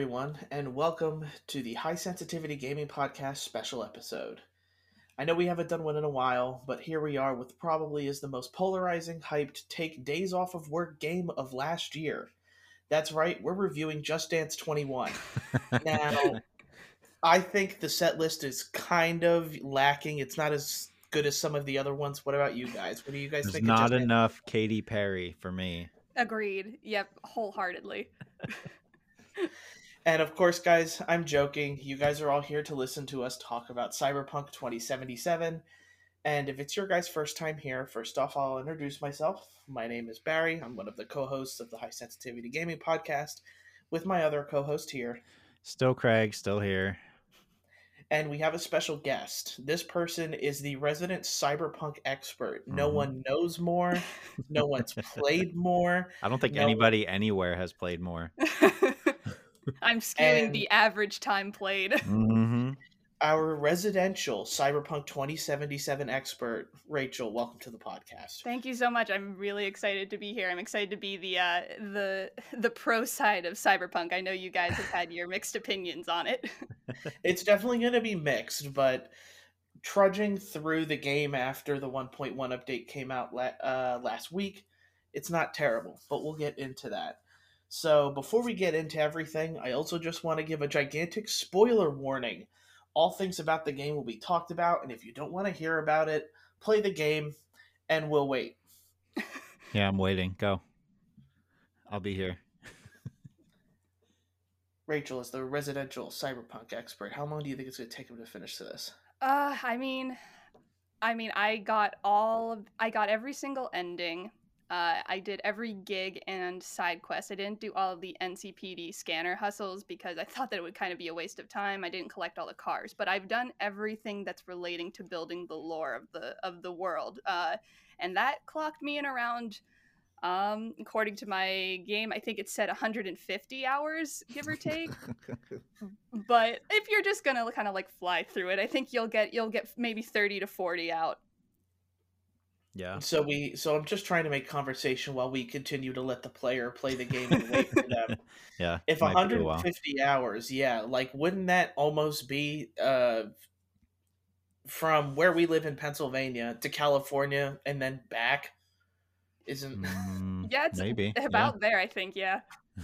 everyone, and welcome to the High Sensitivity Gaming Podcast special episode. I know we haven't done one in a while, but here we are with probably is the most polarizing, hyped, take days off of work game of last year. That's right, we're reviewing Just Dance 21. now, I think the set list is kind of lacking. It's not as good as some of the other ones. What about you guys? What do you guys There's think? of not Just Dance? enough Katy Perry for me. Agreed. Yep, wholeheartedly. And of course, guys, I'm joking. You guys are all here to listen to us talk about Cyberpunk 2077. And if it's your guys' first time here, first off, I'll introduce myself. My name is Barry. I'm one of the co hosts of the High Sensitivity Gaming Podcast with my other co host here. Still Craig, still here. And we have a special guest. This person is the resident cyberpunk expert. No Mhm. one knows more, no one's played more. I don't think No. anybody anywhere has played more. I'm skewing And- the average time played. hmm Our residential Cyberpunk 2077 expert, Rachel, welcome to the podcast. Thank you so much. I'm really excited to be here. I'm excited to be the uh, the the pro side of Cyberpunk. I know you guys have had your mixed opinions on it. It's definitely going to be mixed, but trudging through the game after the 1.1 update came out la- uh, last week, it's not terrible, but we'll get into that. So, before we get into everything, I also just want to give a gigantic spoiler warning. All things about the game will be talked about, and if you don't want to hear about it, play the game and we'll wait. Yeah, I'm waiting. Go. I'll be here. Rachel is the residential cyberpunk expert. How long do you think it's going to take him to finish this? Uh, I mean, I mean, I got all of, I got every single ending. Uh, I did every gig and side quest. I didn't do all of the NCPD scanner hustles because I thought that it would kind of be a waste of time. I didn't collect all the cars, but I've done everything that's relating to building the lore of the of the world. Uh, and that clocked me in around, um, according to my game, I think it said 150 hours, give or take but if you're just gonna kind of like fly through it i think you'll get you'll get maybe 30 to 40 out Yeah. So we so I'm just trying to make conversation while we continue to let the player play the game and wait for them. Yeah. If might be a 150 hours, yeah, like wouldn't that almost be uh from where we live in Pennsylvania to California and then back? Isn't Mm, yeah it's maybe yeah. about there i think yeah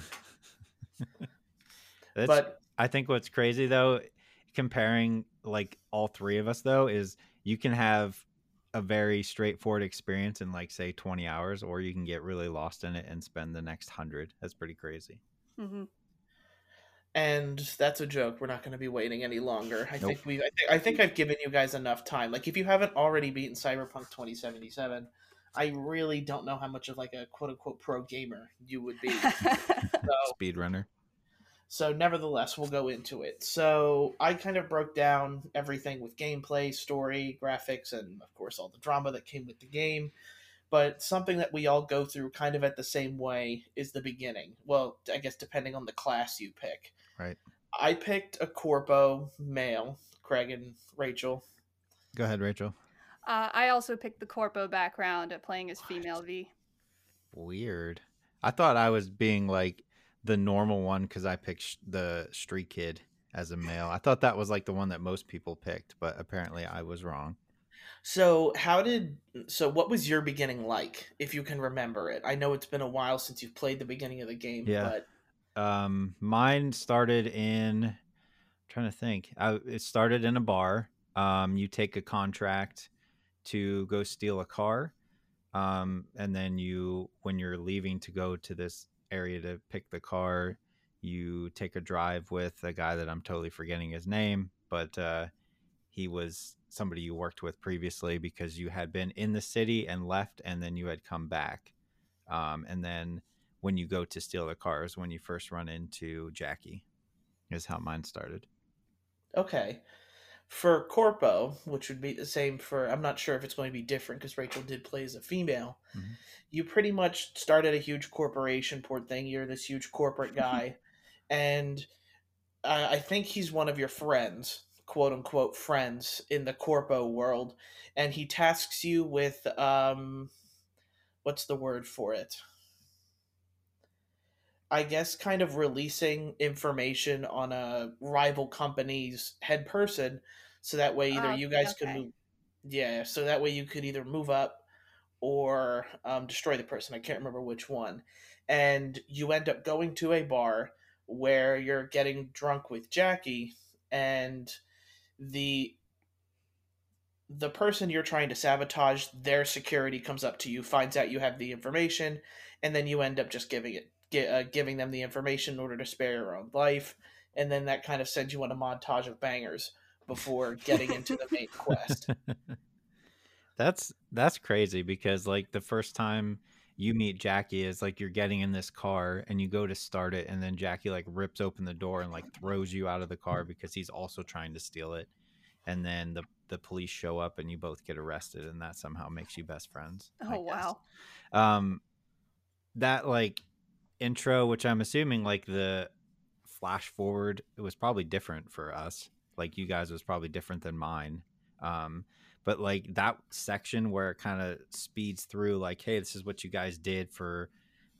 but I think what's crazy though, comparing like all three of us though, is you can have a very straightforward experience in like say 20 hours, or you can get really lost in it and spend the next hundred. That's pretty crazy. hmm and that's a joke. We're not going to be waiting any longer. I Nope. think we I, think I think I've given you guys enough time. Like if you haven't already beaten Cyberpunk 2077, I really don't know how much of like a quote unquote pro gamer you would be. So Speedrunner. So, nevertheless, we'll go into it. So, I kind of broke down everything with gameplay, story, graphics, and of course, all the drama that came with the game. But something that we all go through kind of at the same way is the beginning. Well, I guess depending on the class you pick. Right. I picked a Corpo male, Craig and Rachel. Go ahead, Rachel. uh, i also picked the corpo background at playing as female v Weird. I thought I was being like the normal one because I picked the street kid as a male. I thought that was like the one that most people picked, but apparently I was wrong. So, how did. So, what was your beginning like, if you can remember it? I know it's been a while since you've played the beginning of the game, Yeah. but. Um, mine started in. I'm trying to think. I, it started in a bar. Um, you take a contract to go steal a car, um, and then you, when you're leaving to go to this area to pick the car, you take a drive with a guy that I'm totally forgetting his name, but uh, he was somebody you worked with previously because you had been in the city and left, and then you had come back. Um, and then when you go to steal the cars, when you first run into Jackie, is how mine started. Okay. For Corpo, which would be the same for, I'm not sure if it's going to be different because Rachel did play as a female. Mhm. You pretty much started a huge corporation, poor thing. You're this huge corporate guy. and uh, I think he's one of your friends, quote unquote friends in the Corpo world. And he tasks you with, um, what's the word for it? I guess, kind of releasing information on a rival company's head person, so that way either Oh, you guys could move. Yeah, so that way you could either move up or um, destroy the person. I can't remember which one. And you end up going to a bar where you're getting drunk with Jackie, and the the person you're trying to sabotage, their security comes up to you, finds out you have the information, and then you end up just giving it, gi- uh, giving them the information in order to spare your own life, and then that kind of sends you on a montage of bangers before getting into the main quest. That's that's crazy because like the first time you meet Jackie is like you're getting in this car and you go to start it and then Jackie like rips open the door and like throws you out of the car because he's also trying to steal it. And then the the police show up and you both get arrested and that somehow makes you best friends. Oh wow. Um that like intro which I'm assuming like the flash forward it was probably different for us. Like you guys was probably different than mine. Um but like that section where it kind of speeds through like hey this is what you guys did for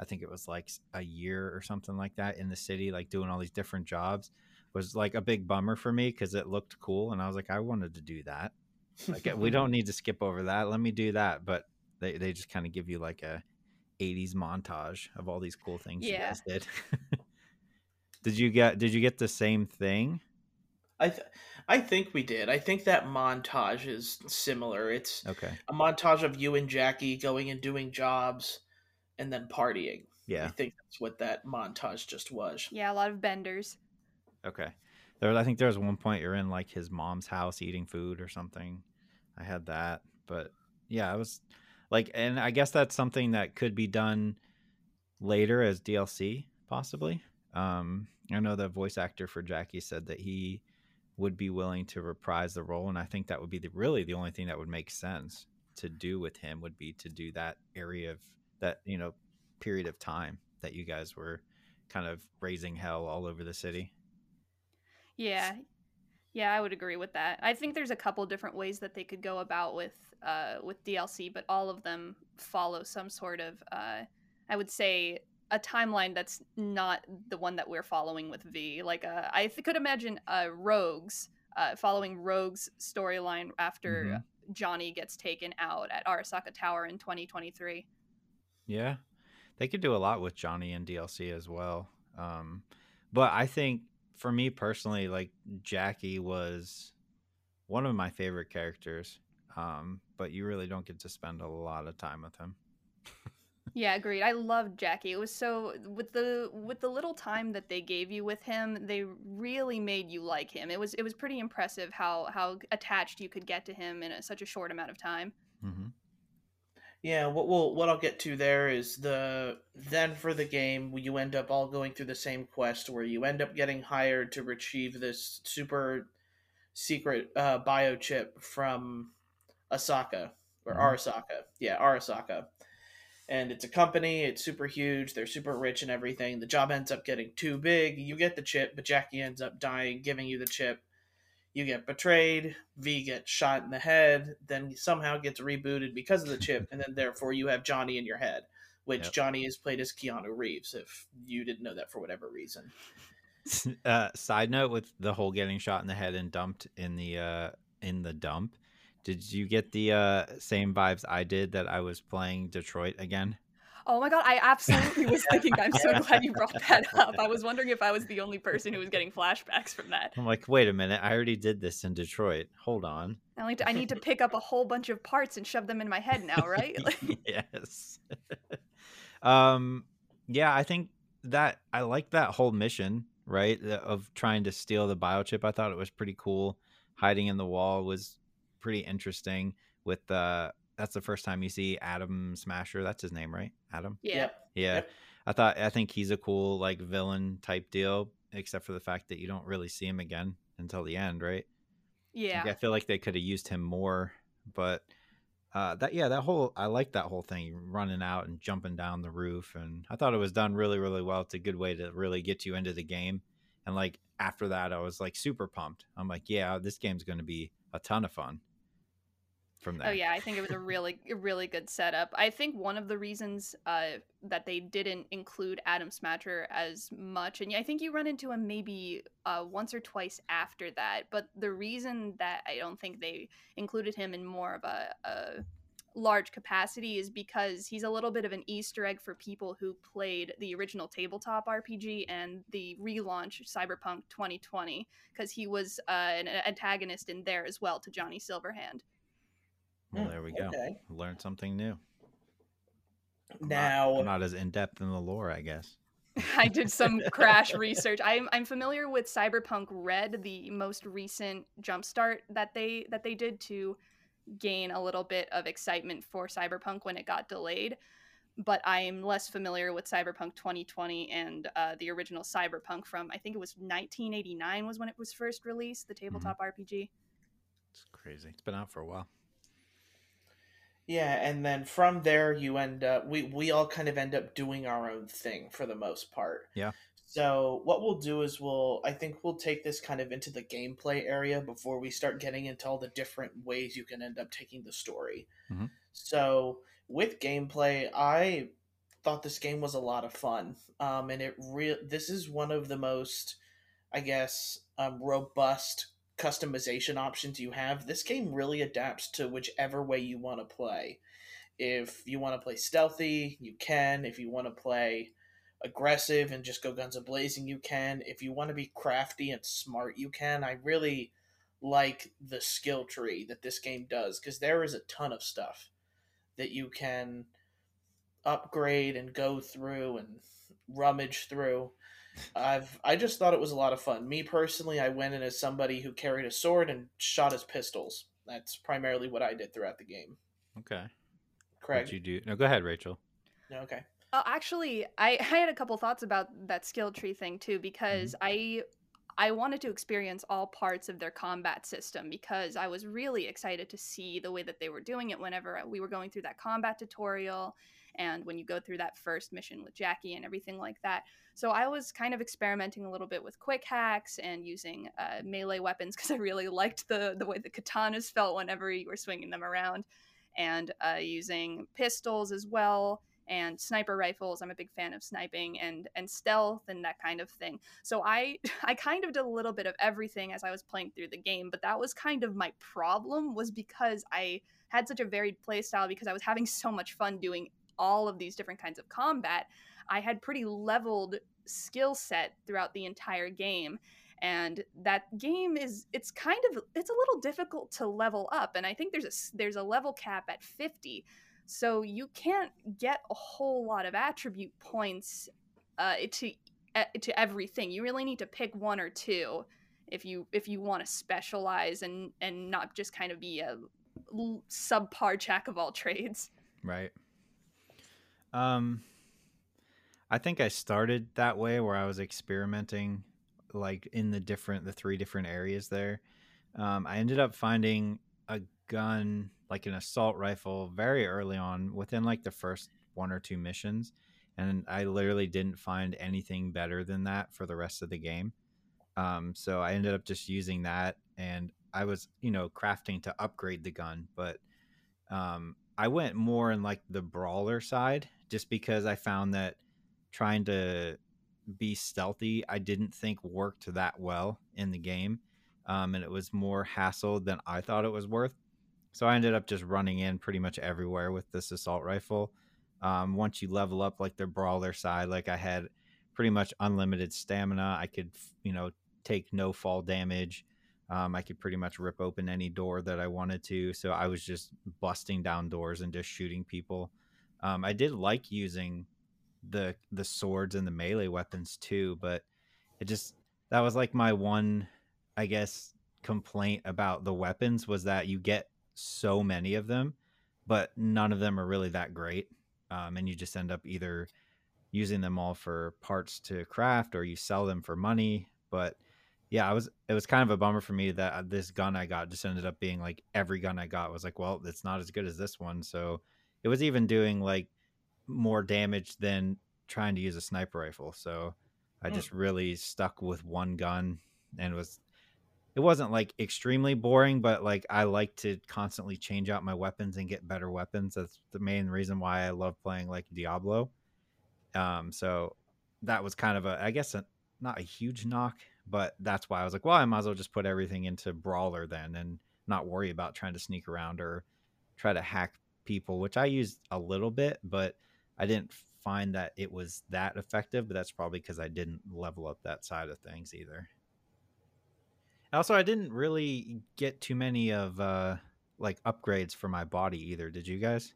i think it was like a year or something like that in the city like doing all these different jobs was like a big bummer for me because it looked cool and i was like i wanted to do that like we don't need to skip over that let me do that but they, they just kind of give you like a 80s montage of all these cool things you guys did did you get did you get the same thing I th- I think we did. I think that montage is similar. It's okay a montage of you and Jackie going and doing jobs and then partying. Yeah. I think that's what that montage just was. Yeah, a lot of benders. Okay. There, I think there was one point you're in like his mom's house eating food or something. I had that, but yeah, I was like, and I guess that's something that could be done later as DLC, possibly. Um, I know the voice actor for Jackie said that he would be willing to reprise the role, and I think that would be the, really the only thing that would make sense to do with him would be to do that area of that you know period of time that you guys were kind of raising hell all over the city. Yeah. Yeah, I would agree with that. I think there's a couple different ways that they could go about with uh, with DLC, but all of them follow some sort of, uh, I would say, a timeline that's not the one that we're following with V. Like, uh, I th- could imagine uh, Rogues uh, following Rogue's storyline after Mhm. Johnny gets taken out at Arasaka Tower in 2023. Yeah, they could do a lot with Johnny and DLC as well. Um, but I think for me personally, like Jackie was one of my favorite characters. Um, but you really don't get to spend a lot of time with him. Yeah, agreed. I loved Jackie. It was so with the with the little time that they gave you with him, they really made you like him. It was it was pretty impressive how how attached you could get to him in a, such a short amount of time. hmm Yeah, what we'll what I'll get to there is the then for the game you end up all going through the same quest where you end up getting hired to retrieve this super secret uh, biochip from Asaka or Mhm. Arasaka. Yeah, Arasaka. And it's a company, it's super huge, they're super rich and everything. The job ends up getting too big. You get the chip, but Jackie ends up dying, giving you the chip. You get betrayed, V gets shot in the head, then somehow gets rebooted because of the chip, and then therefore you have Johnny in your head, which Yep. Johnny is played as Keanu Reeves, if you didn't know that for whatever reason. Uh, side note with the whole getting shot in the head and dumped in the uh, in the dump. Did you get the uh, same vibes I did that I was playing Detroit again? Oh my god, I absolutely was thinking. I'm so glad you brought that up. I was wondering if I was the only person who was getting flashbacks from that. I'm like, wait a minute, I already did this in Detroit. Hold on. I need to, I need to pick up a whole bunch of parts and shove them in my head now, right? Yes. um yeah, I think that I like that whole mission, right? Of trying to steal the biochip. I thought it was pretty cool. Hiding in the wall was pretty interesting with uh that's the first time you see Adam Smasher. That's his name, right? Adam. yeah. Yep. Yeah. Yep. I thought I think he's a cool like villain type deal, except for the fact that you don't really see him again until the end, right? Yeah. Like, I feel like they could have used him more, but uh, that yeah, that whole I like that whole thing, running out and jumping down the roof, and I thought it was done really, really well. It's a good way to really get you into the game, and like after that, I was like super pumped. I'm like, yeah, this game's going to be a ton of fun. From there. Oh yeah, I think it was a really really good setup. I think one of the reasons uh, that they didn't include Adam Smasher as much, and I think you run into him maybe uh, once or twice after that. But the reason that I don't think they included him in more of a, a large capacity is because he's a little bit of an Easter egg for people who played the original tabletop RPG and the relaunch Cyberpunk 2020, because he was uh, an antagonist in there as well to Johnny Silverhand. Well, Hmm, there we go. okay. Learned something new. I'm not- Now, I'm not as in depth in the lore, I guess. I did some crash research. I'm I'm familiar with Cyberpunk Red, the most recent jumpstart that they that they did to gain a little bit of excitement for Cyberpunk when it got delayed. But I'm less familiar with Cyberpunk 2020 and uh, the original Cyberpunk from I think it was 1989 was when it was first released, the tabletop RPG. It's crazy. It's been out for a while. Yeah, and then from there you end up we we all kind of end up doing our own thing for the most part. Yeah. So what we'll do is we'll I think we'll take this kind of into the gameplay area before we start getting into all the different ways you can end up taking the story. Mhm. So with gameplay, I thought this game was a lot of fun. Um, and it real this is one of the most, I guess, um, robust customization options you have. This game really adapts to whichever way you want to play. If you want to play stealthy, you can. If you want to play aggressive and just go guns a blazing, you can. If you want to be crafty and smart, you can. I really like the skill tree that this game does because there is a ton of stuff that you can upgrade and go through and rummage through. I've I just thought it was a lot of fun. Me personally, I went in as somebody who carried a sword and shot his pistols. That's primarily what I did throughout the game. Okay. Craig, What'd you do? No, go ahead, Rachel. No, okay. Uh, actually, I, I had a couple thoughts about that skill tree thing too because I I wanted to experience all parts of their combat system because I was really excited to see the way that they were doing it whenever we were going through that combat tutorial and when you go through that first mission with Jackie and everything like that. So I was kind of experimenting a little bit with quick hacks and using uh, melee weapons because I really liked the the way the katanas felt whenever you were swinging them around, and uh, using pistols as well and sniper rifles. I'm a big fan of sniping and and stealth and that kind of thing. So I I kind of did a little bit of everything as I was playing through the game, but that was kind of my problem was because I had such a varied playstyle because I was having so much fun doing all of these different kinds of combat. I had pretty leveled skill set throughout the entire game and that game is it's kind of it's a little difficult to level up and i think there's a there's a level cap at 50 so you can't get a whole lot of attribute points uh, to to everything. You really need to pick one or two if you if you want to specialize and and not just kind of be a subpar jack of all trades. Right. Um I think I started that way where I was experimenting like in the different the three different areas there. Um I ended up finding a gun like an assault rifle very early on within like the first one or two missions and I literally didn't find anything better than that for the rest of the game. Um so I ended up just using that and I was, you know, crafting to upgrade the gun, but um, I went more in like the brawler side just because I found that trying to be stealthy, I didn't think worked that well in the game. Um, and it was more hassle than I thought it was worth. So I ended up just running in pretty much everywhere with this assault rifle. Um, once you level up like the brawler side, like I had pretty much unlimited stamina. I could, you know, take no fall damage. Um, I could pretty much rip open any door that I wanted to. So I was just busting down doors and just shooting people. Um, I did like using the the swords and the melee weapons too, but it just that was like my one, I guess, complaint about the weapons was that you get so many of them, but none of them are really that great, um, and you just end up either using them all for parts to craft or you sell them for money. But yeah, I was it was kind of a bummer for me that uh, this gun I got just ended up being like every gun I got was like, well, it's not as good as this one. So it was even doing like more damage than trying to use a sniper rifle. So I Hmm. just really stuck with one gun and was it wasn't like extremely boring, but like I like to constantly change out my weapons and get better weapons. That's the main reason why I love playing like Diablo. Um, so that was kind of a, I guess, a, not a huge knock, but that's why I was like, well, I might as well just put everything into Brawler then and not worry about trying to sneak around or try to hack people, which I used a little bit, but I didn't find that it was that effective. But that's probably because I didn't level up that side of things either. Also, I didn't really get too many of uh like upgrades for my body either. Did you guys?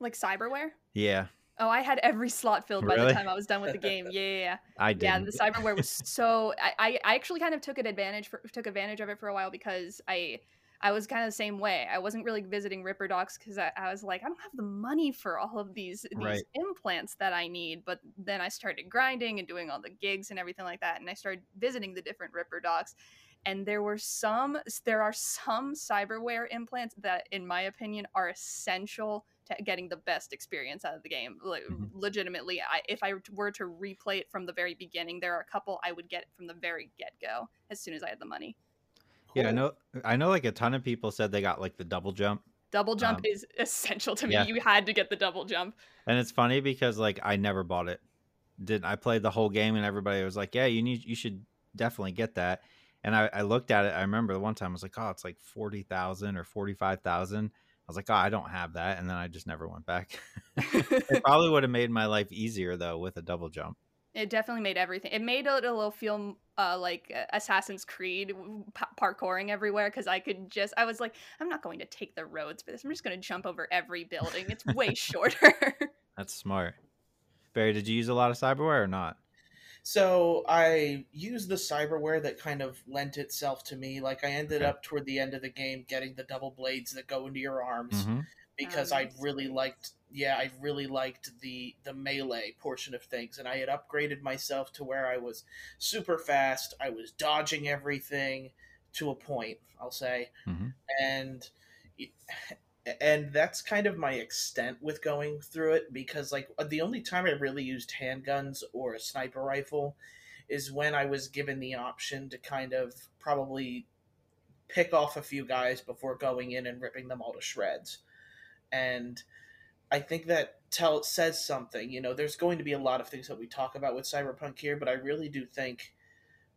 Like cyberware? Yeah. Oh, I had every slot filled by Really? the time I was done with the game. Yeah, yeah, yeah. I did. Yeah, the cyberware was so. I, I, I actually kind of took an advantage for, took advantage of it for a while because I I was kind of the same way. I wasn't really visiting Ripper Docs because I, I was like, I don't have the money for all of these these Right. implants that I need. But then I started grinding and doing all the gigs and everything like that, and I started visiting the different Ripper Docs. And there were some, there are some cyberware implants that, in my opinion, are essential to getting the best experience out of the game. Like, Mhm. Legitimately, I, if I were to replay it from the very beginning, there are a couple I would get from the very get go as soon as I had the money. Yeah, I know. I know. Like a ton of people said they got like the double jump, Double jump Um, is essential to me. yeah. You had to get the double jump. and it's funny because like I never bought it. Didn't I played the whole game and everybody was like, "Yeah, you need, you should definitely get that." And I, I looked at it. I remember the one time I was like, "Oh, it's like forty thousand or forty five thousand. I was like, "Oh, I don't have that," and then I just never went back. it probably would have made my life easier though with a double jump. It definitely made everything. It made it a little feel uh, like uh, Assassin's Creed w- pa- parkouring everywhere because I could just. I was like, I'm not going to take the roads for this. I'm just going to jump over every building. It's way shorter. That's smart. Barry, did you use a lot of cyberware or not? So I used the cyberware that kind of lent itself to me. Like I ended Okay. up toward the end of the game getting the double blades that go into your arms Mm-hmm. Because Oh, I nice. really liked yeah, I really liked the the melee portion of things and I had upgraded myself to where I was super fast. I was dodging everything to a point, I'll say. Mhm. And and that's kind of my extent with going through it because like the only time I really used handguns or a sniper rifle is when I was given the option to kind of probably pick off a few guys before going in and ripping them all to shreds. And I think that tell says something. You know, there's going to be a lot of things that we talk about with Cyberpunk here, but I really do think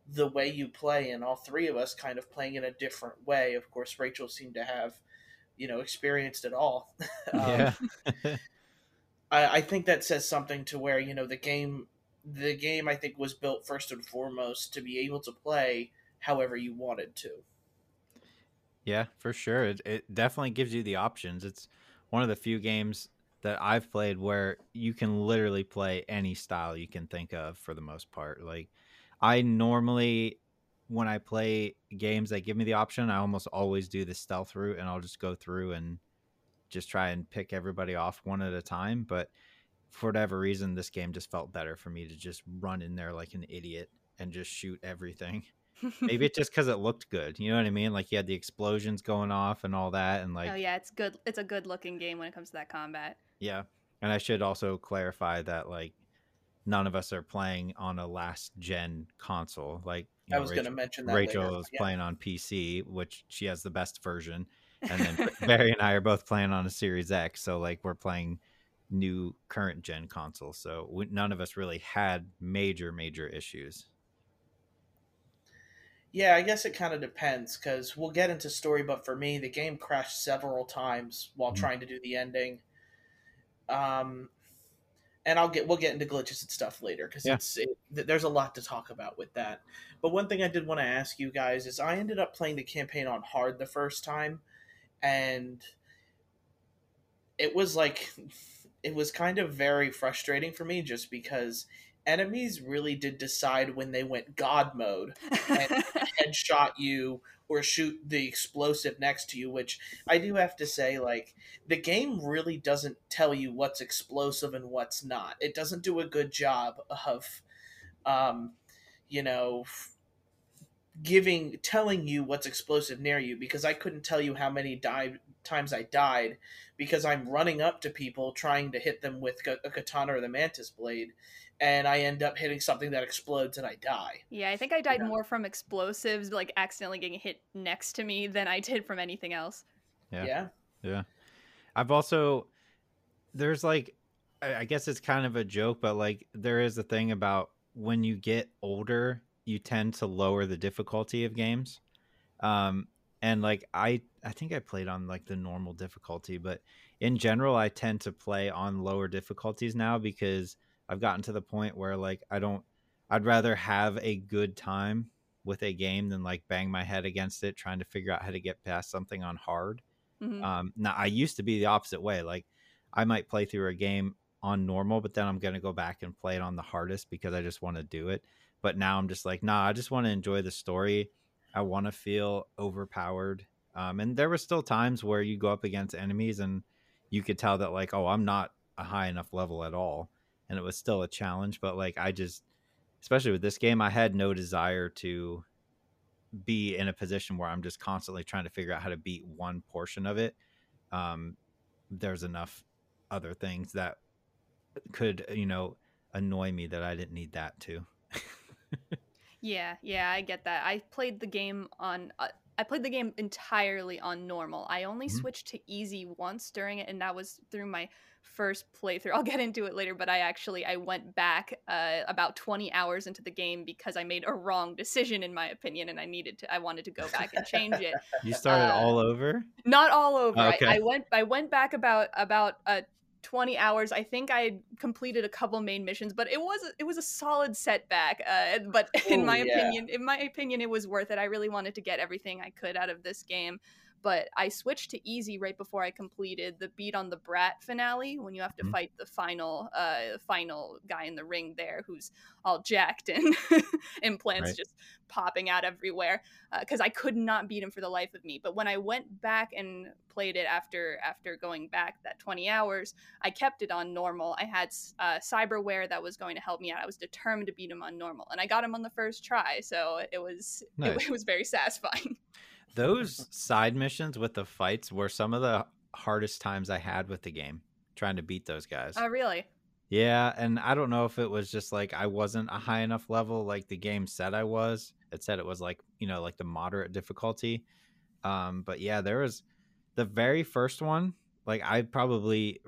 the way you play and all three of us kind of playing in a different way. Of course, Rachel seemed to have, you know, experienced it all. Um, Yeah. I, I think that says something to where you know the game the game I think was built first and foremost to be able to play however you wanted to. Yeah, for sure. It, it definitely gives you the options. It's one of the few games that I've played where you can literally play any style you can think of for the most part. Like, I normally, when I play games that give me the option, I almost always do the stealth route and I'll just go through and just try and pick everybody off one at a time. But for whatever reason, this game just felt better for me to just run in there like an idiot and just shoot everything maybe it's just because it looked good you know what i mean like you had the explosions going off and all that and oh, like oh yeah, it's good. It's a good looking game when it comes to that combat. yeah and i should also clarify that like none of us are playing on a last gen console like you I know, was rachel, going to mention that. rachel later. is Yeah. playing on pc which she has the best version and then barry and i are both playing on a series x so like we're playing new current gen consoles so we, none of us really had major major issues Yeah, I guess it kind of depends because we'll get into story, but for me, the game crashed several times while Mhm. trying to do the ending. Um, and I'll get we'll get into glitches and stuff later because Yeah. it's it, there's a lot to talk about with that. But one thing I did want to ask you guys is I ended up playing the campaign on hard the first time, and it was like it was kind of very frustrating for me just because enemies really did decide when they went god mode and headshot you or shoot the explosive next to you, which I do have to say, like, the game really doesn't tell you what's explosive and what's not. It doesn't do a good job of, um, you know, giving telling you what's explosive near you because I couldn't tell you how many died times I died because I'm running up to people trying to hit them with a katana or the mantis blade and I end up hitting something that explodes and I die. Yeah, I think I died yeah. more from explosives like accidentally getting hit next to me than I did from anything else. Yeah. Yeah. Yeah. I've also there's like I guess it's kind of a joke, but like there is a thing about when you get older, you tend to lower the difficulty of games. Um, and like I, I think I played on like the normal difficulty, but in general, I tend to play on lower difficulties now because I've gotten to the point where like I don't, I'd rather have a good time with a game than like bang my head against it trying to figure out how to get past something on hard. Mm-hmm. Um, now I used to be the opposite way. Like I might play through a game on normal, but then I'm going to go back and play it on the hardest because I just want to do it. But now I'm just like, nah, I just want to enjoy the story. I want to feel overpowered. Um, and there were still times where you go up against enemies and you could tell that like, oh, I'm not a high enough level at all, and it was still a challenge. But like, I just, especially with this game, I had no desire to be in a position where I'm just constantly trying to figure out how to beat one portion of it. Um, there's enough other things that could you know annoy me that I didn't need that too. yeah, yeah, I get that. I played the game on. Uh, I played the game entirely on normal. I only mm-hmm. switched to easy once during it, and that was through my first playthrough. I'll get into it later, but I actually I went back uh, about 20 hours into the game because I made a wrong decision in my opinion, and I needed to. I wanted to go back and change it. You started uh, all over? Not all over. okay. I, I, went. I went back about about uh, 20 hours. I think I completed a couple main missions, but it was it was a solid setback. Uh, but in Ooh, my yeah. opinion, in my opinion, it was worth it. I really wanted to get everything I could out of this game but I switched to easy right before I completed the beat on the brat finale when you have to mm-hmm. fight the final uh final guy in the ring there who's all jacked and implants right. just popping out everywhere because uh, I could not beat him for the life of me but when I went back and played it after after going back that 20 hours I kept it on normal I had uh, cyberware that was going to help me out I was determined to beat him on normal and I got him on the first try so it was nice. it, it was very satisfying those side missions with the fights were some of the hardest times I had with the game trying to beat those guys. Oh, really? Yeah, and I don't know if it was just like I wasn't a high enough level like the game said I was. It said it was like, you know, like the moderate difficulty. Um, but yeah, there was the very first one, like I probably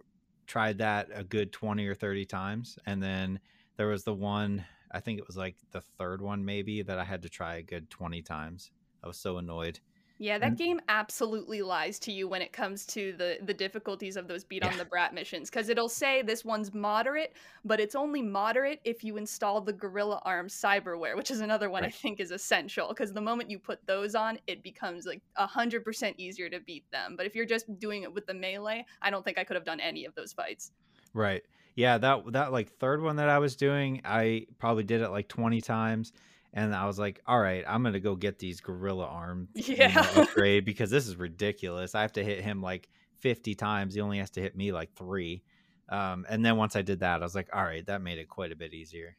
tried that a good 20 or 30 times and then there was the one I think it was like the third one maybe that I had to try a good 20 times. I was so annoyed. Yeah, that and, game absolutely lies to you when it comes to the the difficulties of those beat yeah. on the brat missions because it'll say this one's moderate, but it's only moderate if you install the Gorilla Arm cyberware, which is another one right. I think is essential because the moment you put those on, it becomes like a hundred percent easier to beat them. But if you're just doing it with the melee, I don't think I could have done any of those fights. Right. Yeah, that that like third one that I was doing, I probably did it like 20 times and I was like, all right, I'm gonna go get these gorilla arm yeah. you know, upgrade because this is ridiculous. I have to hit him like 50 times. He only has to hit me like three. Um, and then once I did that, I was like, all right, that made it quite a bit easier.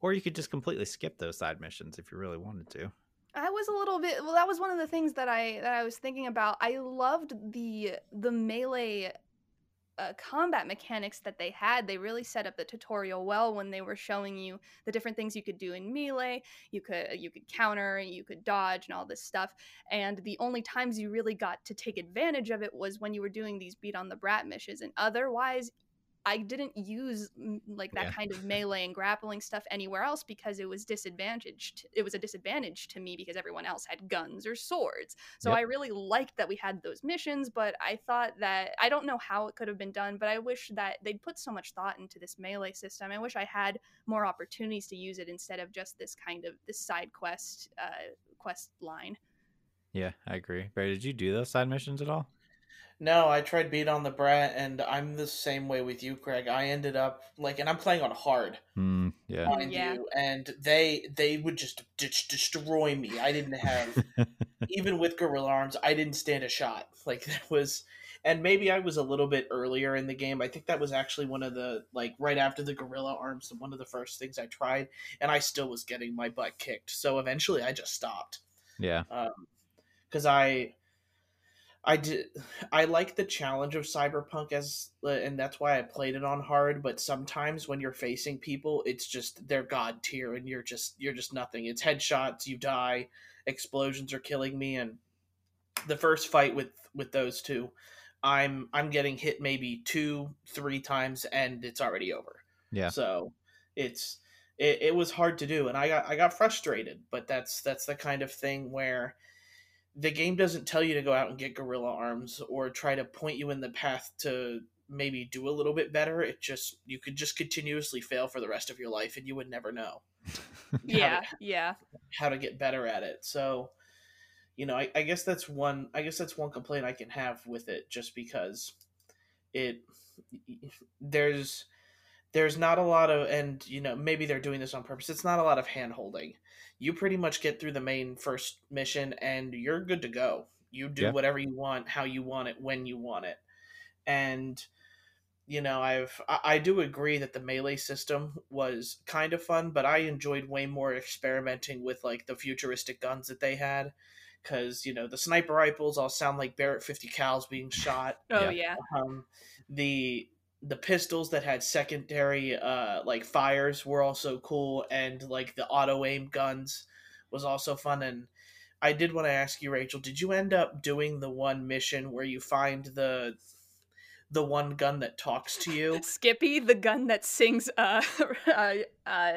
Or you could just completely skip those side missions if you really wanted to. I was a little bit well that was one of the things that I that I was thinking about. I loved the the melee uh, combat mechanics that they had. They really set up the tutorial well when they were showing you the different things you could do in melee. You could you could counter, you could dodge, and all this stuff. And the only times you really got to take advantage of it was when you were doing these beat on the brat missions. And otherwise, I didn't use like that yeah. kind of melee and grappling stuff anywhere else because it was disadvantaged. It was a disadvantage to me because everyone else had guns or swords. So yep. I really liked that we had those missions, but I thought that I don't know how it could have been done, but I wish that they'd put so much thought into this melee system. I wish I had more opportunities to use it instead of just this kind of this side quest uh, quest line. Yeah, I agree. Barry, did you do those side missions at all? No, I tried beat on the brat, and I'm the same way with you, Craig. I ended up like, and I'm playing on hard, Mm, yeah. mind Yeah. you, and they they would just just destroy me. I didn't have even with gorilla arms, I didn't stand a shot. Like that was, and maybe I was a little bit earlier in the game. I think that was actually one of the like right after the gorilla arms, one of the first things I tried, and I still was getting my butt kicked. So eventually, I just stopped yeah. because I. I did. I like the challenge of Cyberpunk as, uh, and that's why I played it on hard. But sometimes when you're facing people, it's just they're god tier, and you're just you're just nothing. It's headshots, you die, explosions are killing me, and the first fight with with those two, I'm I'm getting hit maybe two three times, and it's already over. Yeah. So it's it, it was hard to do, and I got I got frustrated. But that's that's the kind of thing where the game doesn't tell you to go out and get gorilla arms or try to point you in the path to maybe do a little bit better it just you could just continuously fail for the rest of your life and you would never know Yeah, yeah. how to get better at it so you know I, I guess that's one i guess that's one complaint i can have with it just because it there's there's not a lot of and you know maybe they're doing this on purpose it's not a lot of hand holding you pretty much get through the main first mission and you're good to go you do Yeah. whatever you want how you want it when you want it and you know i've I, I do agree that the melee system was kind of fun but i enjoyed way more experimenting with like the futuristic guns that they had because you know the sniper rifles all sound like barrett 50 cals being shot Oh Yeah. yeah. um, the the pistols that had secondary uh like fires were also cool and like the auto aim guns was also fun and i did want to ask you rachel did you end up doing the one mission where you find the the one gun that talks to you Skippy, the gun that sings uh, uh, uh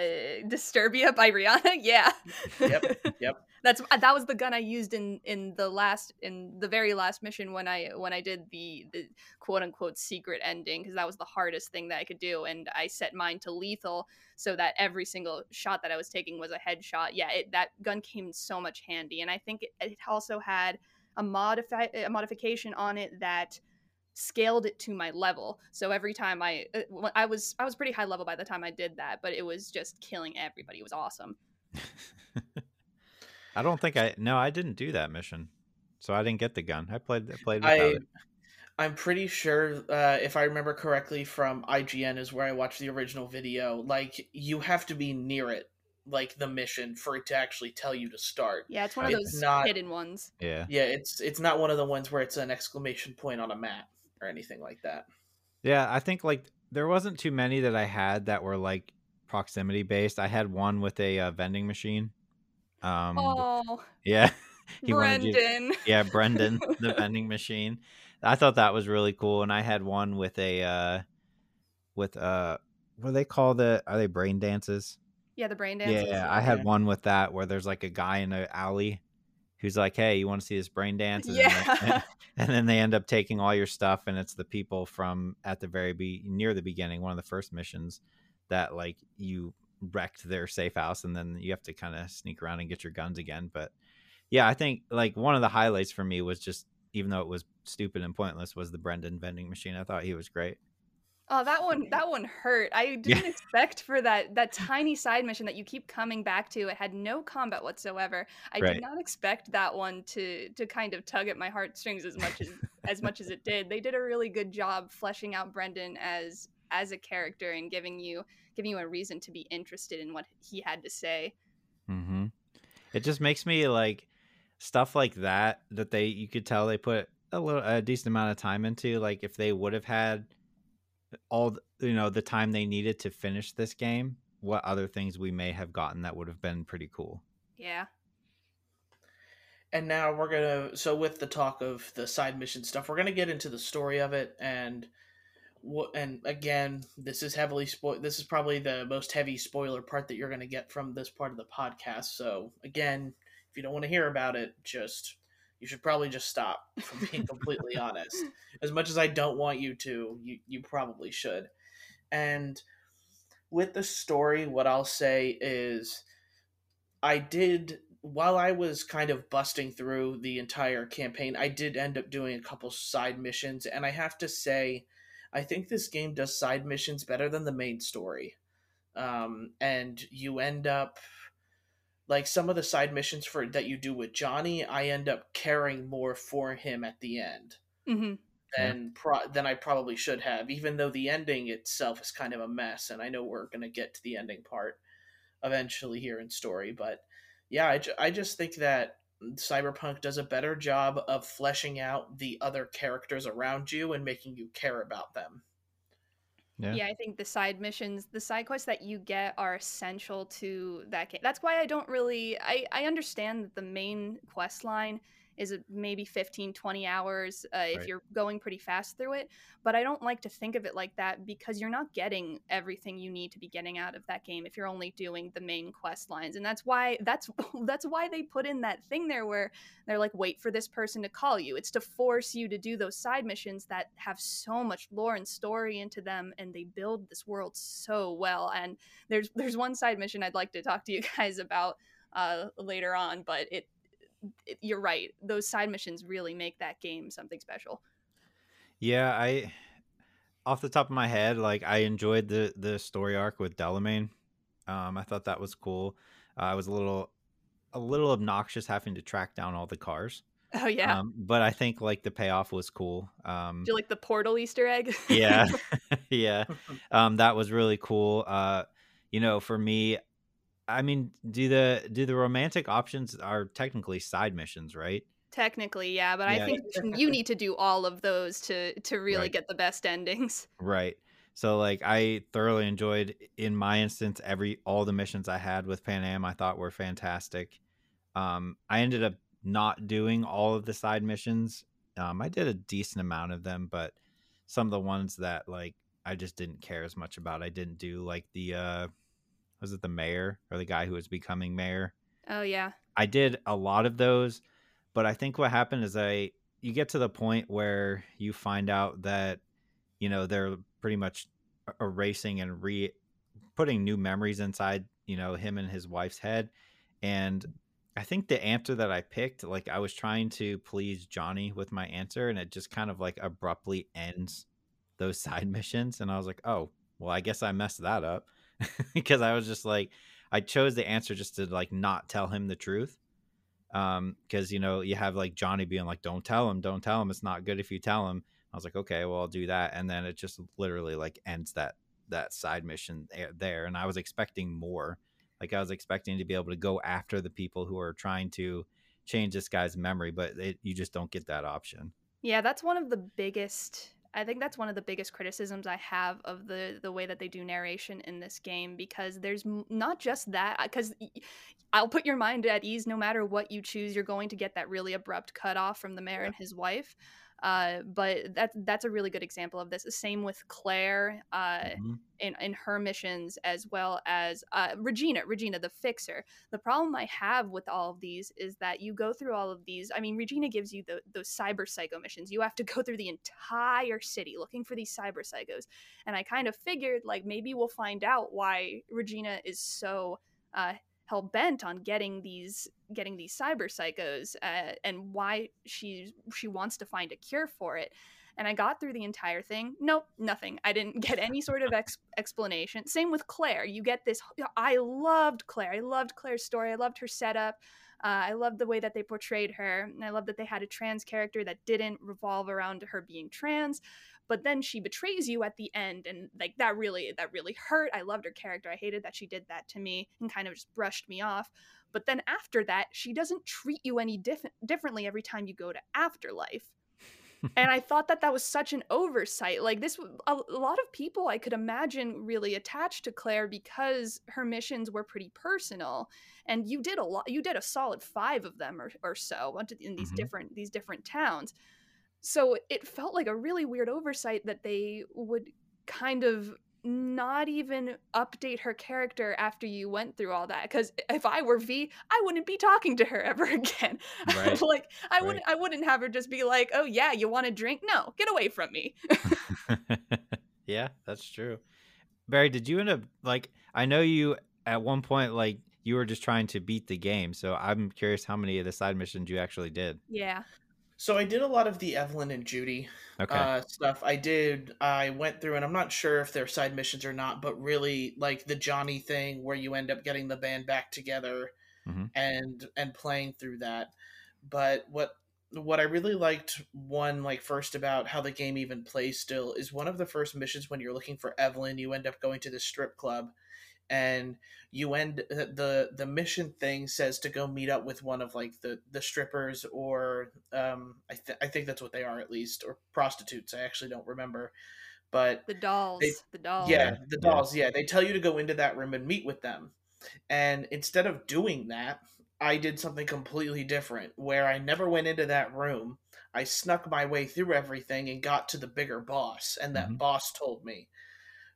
Disturbia by Rihanna. Yeah. Yep, yep. That's uh, that was the gun I used in in the last in the very last mission when I when I did the the quote unquote secret ending because that was the hardest thing that I could do and I set mine to lethal so that every single shot that I was taking was a headshot. Yeah, it, that gun came so much handy and I think it, it also had a modify a modification on it that scaled it to my level. So every time I uh, I was I was pretty high level by the time I did that, but it was just killing everybody. It was awesome. I don't think I no, I didn't do that mission, so I didn't get the gun. I played I played without I it. I'm pretty sure uh, if I remember correctly from IGN is where I watched the original video. Like you have to be near it, like the mission, for it to actually tell you to start. Yeah, it's one of It's those not- hidden ones. Yeah, Yeah, it's it's not one of the ones where it's an exclamation point on a map or anything like that. yeah. I think like there wasn't too many that I had that were like proximity based. I had one with a uh, vending machine. Um, Oh, yeah, he wanted you- Brendan. yeah, Brendan, the vending machine. I thought that was really cool, and I had one with a uh, with uh, what do they call the? Are they brain dances? Yeah, the brain dances. Yeah, I had one with that where there's like a guy in an alley who's like, "Hey, you want to see this brain dance?" And then Yeah. and then they end up taking all your stuff, and it's the people from at the very be near the beginning, one of the first missions, that like you wrecked their safe house, and then you have to kind of sneak around and get your guns again. But yeah, I think like one of the highlights for me was just even though it was stupid and pointless was the Brendan vending machine. I thought he was great. Oh, that one that one hurt. I didn't expect for that that tiny side mission that you keep coming back to. It had no combat whatsoever. I Right. did not expect that one to to kind of tug at my heartstrings as much as as much as it did. They did a really good job fleshing out Brendan as as a character and giving you giving you a reason to be interested in what he had to say. Mm-hmm. It just makes me like stuff like that that they you could tell they put a little a decent amount of time into. Like if they would have had all th- you know the time they needed to finish this game, what other things we may have gotten that would have been pretty cool. Yeah. And now we're gonna so with the talk of the side mission stuff, we're gonna get into the story of it and what and again, this is heavily spoil. This is probably the most heavy spoiler part that you're gonna get from this part of the podcast. So again, if you don't want to hear about it, just you should probably just stop. From being completely honest, as much as I don't want you to, you you probably should. And with the story, what I'll say is, I did while I was kind of busting through the entire campaign, I did end up doing a couple side missions, and I have to say, I think this game does side missions better than the main story. Um, and you end up like some of the side missions for that you do with Johnny, I end up caring more for him at the end hmm than pro- than I probably should have. Even though the ending itself is kind of a mess, and I know we're gonna get to the ending part eventually here in story, but yeah, I, ju- I just think that Cyberpunk does a better job of fleshing out the other characters around you and making you care about them. Yeah. Yeah. I think the side missions, the side quests that you get are essential to that game. That's why I don't really I I understand that the main quest line is maybe 15 20 hours uh, if you're going pretty fast through it but i don't like to think of it like that because you're not getting everything you need to be getting out of that game if you're only doing the main quest lines and that's why that's that's why they put in that thing there where they're like wait for this person to call you. It's to force you to do those side missions that have so much lore and story into them and they build this world so well and there's there's one side mission i'd like to talk to you guys about uh, later on but it you're right those side missions really make that game something special Yeah, I off the top of my head, like I enjoyed the the story arc with Delamain. Um, I thought that was cool. Uh, I was a little a little obnoxious having to track down all the cars. oh yeah Um, but I think like the payoff was cool. Um, do you like the portal easter egg yeah, yeah. Um, that was really cool. Uh, you know, for me, I mean, do the do the romantic options are technically side missions, right? technically yeah but Yeah. i think you need to do all of those to to really Right. get the best endings Right. So like I thoroughly enjoyed in my instance every all the missions I had with Panam I thought were fantastic. Um I ended up not doing all of the side missions. Um I did a decent amount of them, but some of the ones that like I just didn't care as much about I didn't do like the uh was it the mayor or the guy who was becoming mayor? oh yeah I did a lot of those, but I think what happened is I you get to the point where you find out that you know they're pretty much erasing and re putting new memories inside you know him and his wife's head and I think the answer that I picked like I was trying to please Johnny with my answer and it just kind of like abruptly ends those side missions and I was like oh well I guess I messed that up because I was just like I chose the answer just to like not tell him the truth. Um, because you know, you have like Johnny being like, Don't tell him, don't tell him, it's not good if you tell him. I was like, Okay, well I'll do that. And then it just literally like ends that that side mission there-. And I was expecting more. Like I was expecting to be able to go after the people who are trying to change this guy's memory, but it, you just don't get that option. Yeah, that's one of the biggest. I think that's one of the biggest criticisms I have of the the way that they do narration in this game because there's m- not just that uh, because I'll put your mind at ease no matter what you choose you're going to get that really abrupt cutoff from the mayor Yeah. and his wife. Uh, but that's that's a really good example of this. Same with Claire. Uh, Mhm. in, in her missions as well as uh, Regina, Regina the fixer. The problem I have with all of these is that you go through all of these. I mean, Regina gives you the, those cyber psycho missions. You have to go through the entire city looking for these cyber psychos. And I kind of figured like maybe we'll find out why Regina is so uh, hell bent on getting these getting these cyber psychos uh, and why she she wants to find a cure for it and I got through the entire thing. Nope, nothing. I didn't get any sort of ex- explanation. Same with Claire. You get this. I loved Claire. I loved Claire's story. I loved her setup. Uh, I loved the way that they portrayed her. And I love that they had a trans character that didn't revolve around her being trans. But then she betrays you at the end, and like that really, that really hurt. I loved her character. I hated that she did that to me and kind of just brushed me off. But then after that, she doesn't treat you any diff- differently every time you go to Afterlife and I thought that that was such an oversight. Like this, a, a lot of people I could imagine really attached to Claire because her missions were pretty personal, and you did a lot. You did a solid five of them or, or so in these Mhm. different these different towns. So it felt like a really weird oversight that they would kind of not even update her character after you went through all that because if i were v i wouldn't be talking to her ever again Right. like i Right. wouldn't i wouldn't have her just be like oh yeah you want a drink no get away from me yeah, that's true. Barry, did you end up like I know you at one point like you were just trying to beat the game. So I'm curious how many of the side missions you actually did. Yeah. So I did a lot of the Evelyn and Judy Okay. uh, stuff. I did. I went through, and I'm not sure if they're side missions or not, but really like the Johnny thing, where you end up getting the band back together Mhm. and and playing through that. But what what I really liked one like first about how the game even plays still is one of the first missions when you're looking for Evelyn, you end up going to the strip club and you end uh, the the mission thing says to go meet up with one of like the the strippers or um I, th- I think that's what they are at least or prostitutes i actually don't remember but The dolls. the dolls. yeah Yeah, the dolls yeah they tell you to go into that room and meet with them and instead of doing that i did something completely different where i never went into that room i snuck my way through everything and got to the bigger boss and that Mhm. boss told me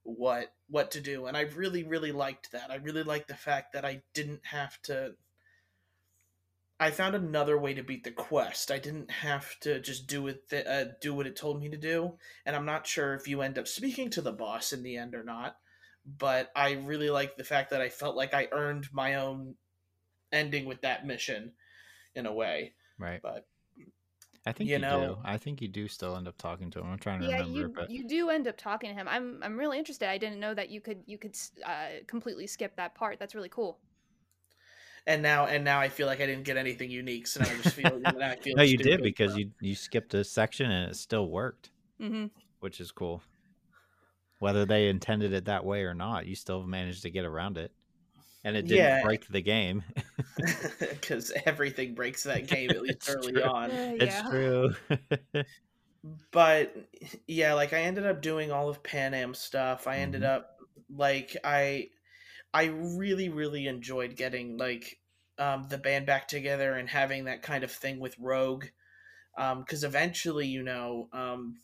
what what to do and i really really liked that. I really liked the fact that i didn't have to i found another way to beat the quest. I didn't have to just do it th- uh, do what it told me to do and i'm not sure if you end up speaking to the boss in the end or not but i really like the fact that i felt like i earned my own ending with that mission in a way. Right. but I think you you, know- do. I think you do still end up talking to him. I'm trying to Yeah, remember, you but you do end up talking to him. I'm I'm really interested. I didn't know that you could you could uh, completely skip that part. That's really cool. and now and now i feel like i didn't get anything unique so now i just feel, now I feel no, you did because but- you you skipped a section and it still worked, hmm which is cool. Whether they intended it that way or not, you still managed to get around it, and it didn't Yeah. break the game. because everything breaks that game at least early true. on. it's true. But yeah, like I ended up doing all of Panam stuff. I ended Mhm. up like I I really really enjoyed getting like um, the band back together and having that kind of thing with Rogue. Because eventually, you know, um,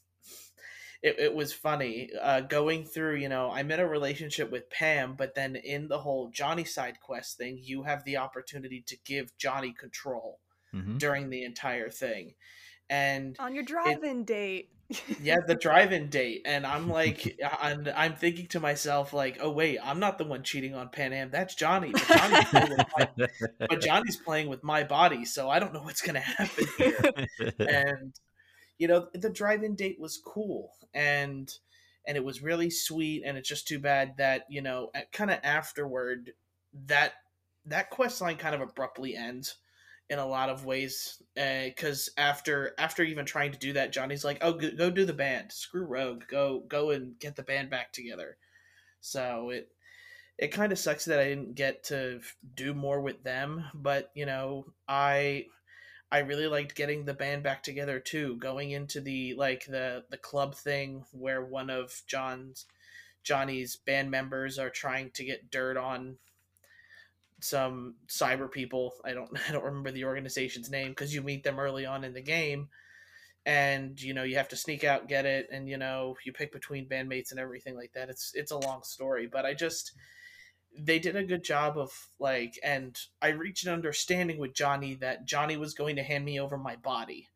it, it was funny uh, going through. You know, I'm in a relationship with Pam, but then in the whole Johnny side quest thing, you have the opportunity to give Johnny control Mhm. during the entire thing, and On your drive-in date. yeah the drive-in date and i'm like I'm, I'm thinking to myself like oh wait i'm not the one cheating on panam that's johnny but johnny's, playing with my, but johnny's playing with my body so i don't know what's gonna happen here and you know the drive-in date was cool and and it was really sweet and it's just too bad that you know kind of afterward that that quest line kind of abruptly ends in a lot of ways eh, because after after even trying to do that johnny's like oh go, go do the band. Screw rogue. Go go and get the band back together. So it it kind of sucks that i didn't get to do more with them but you know i i really liked getting the band back together too going into the like the the club thing where one of john's johnny's band members are trying to get dirt on some cyber people. I don't I don't remember the organization's name because you meet them early on in the game, and you know you have to sneak out, get it, and you know you pick between bandmates and everything like that. It's it's a long story, but I just they did a good job of like, and I reached an understanding with Johnny that Johnny was going to hand me over my body.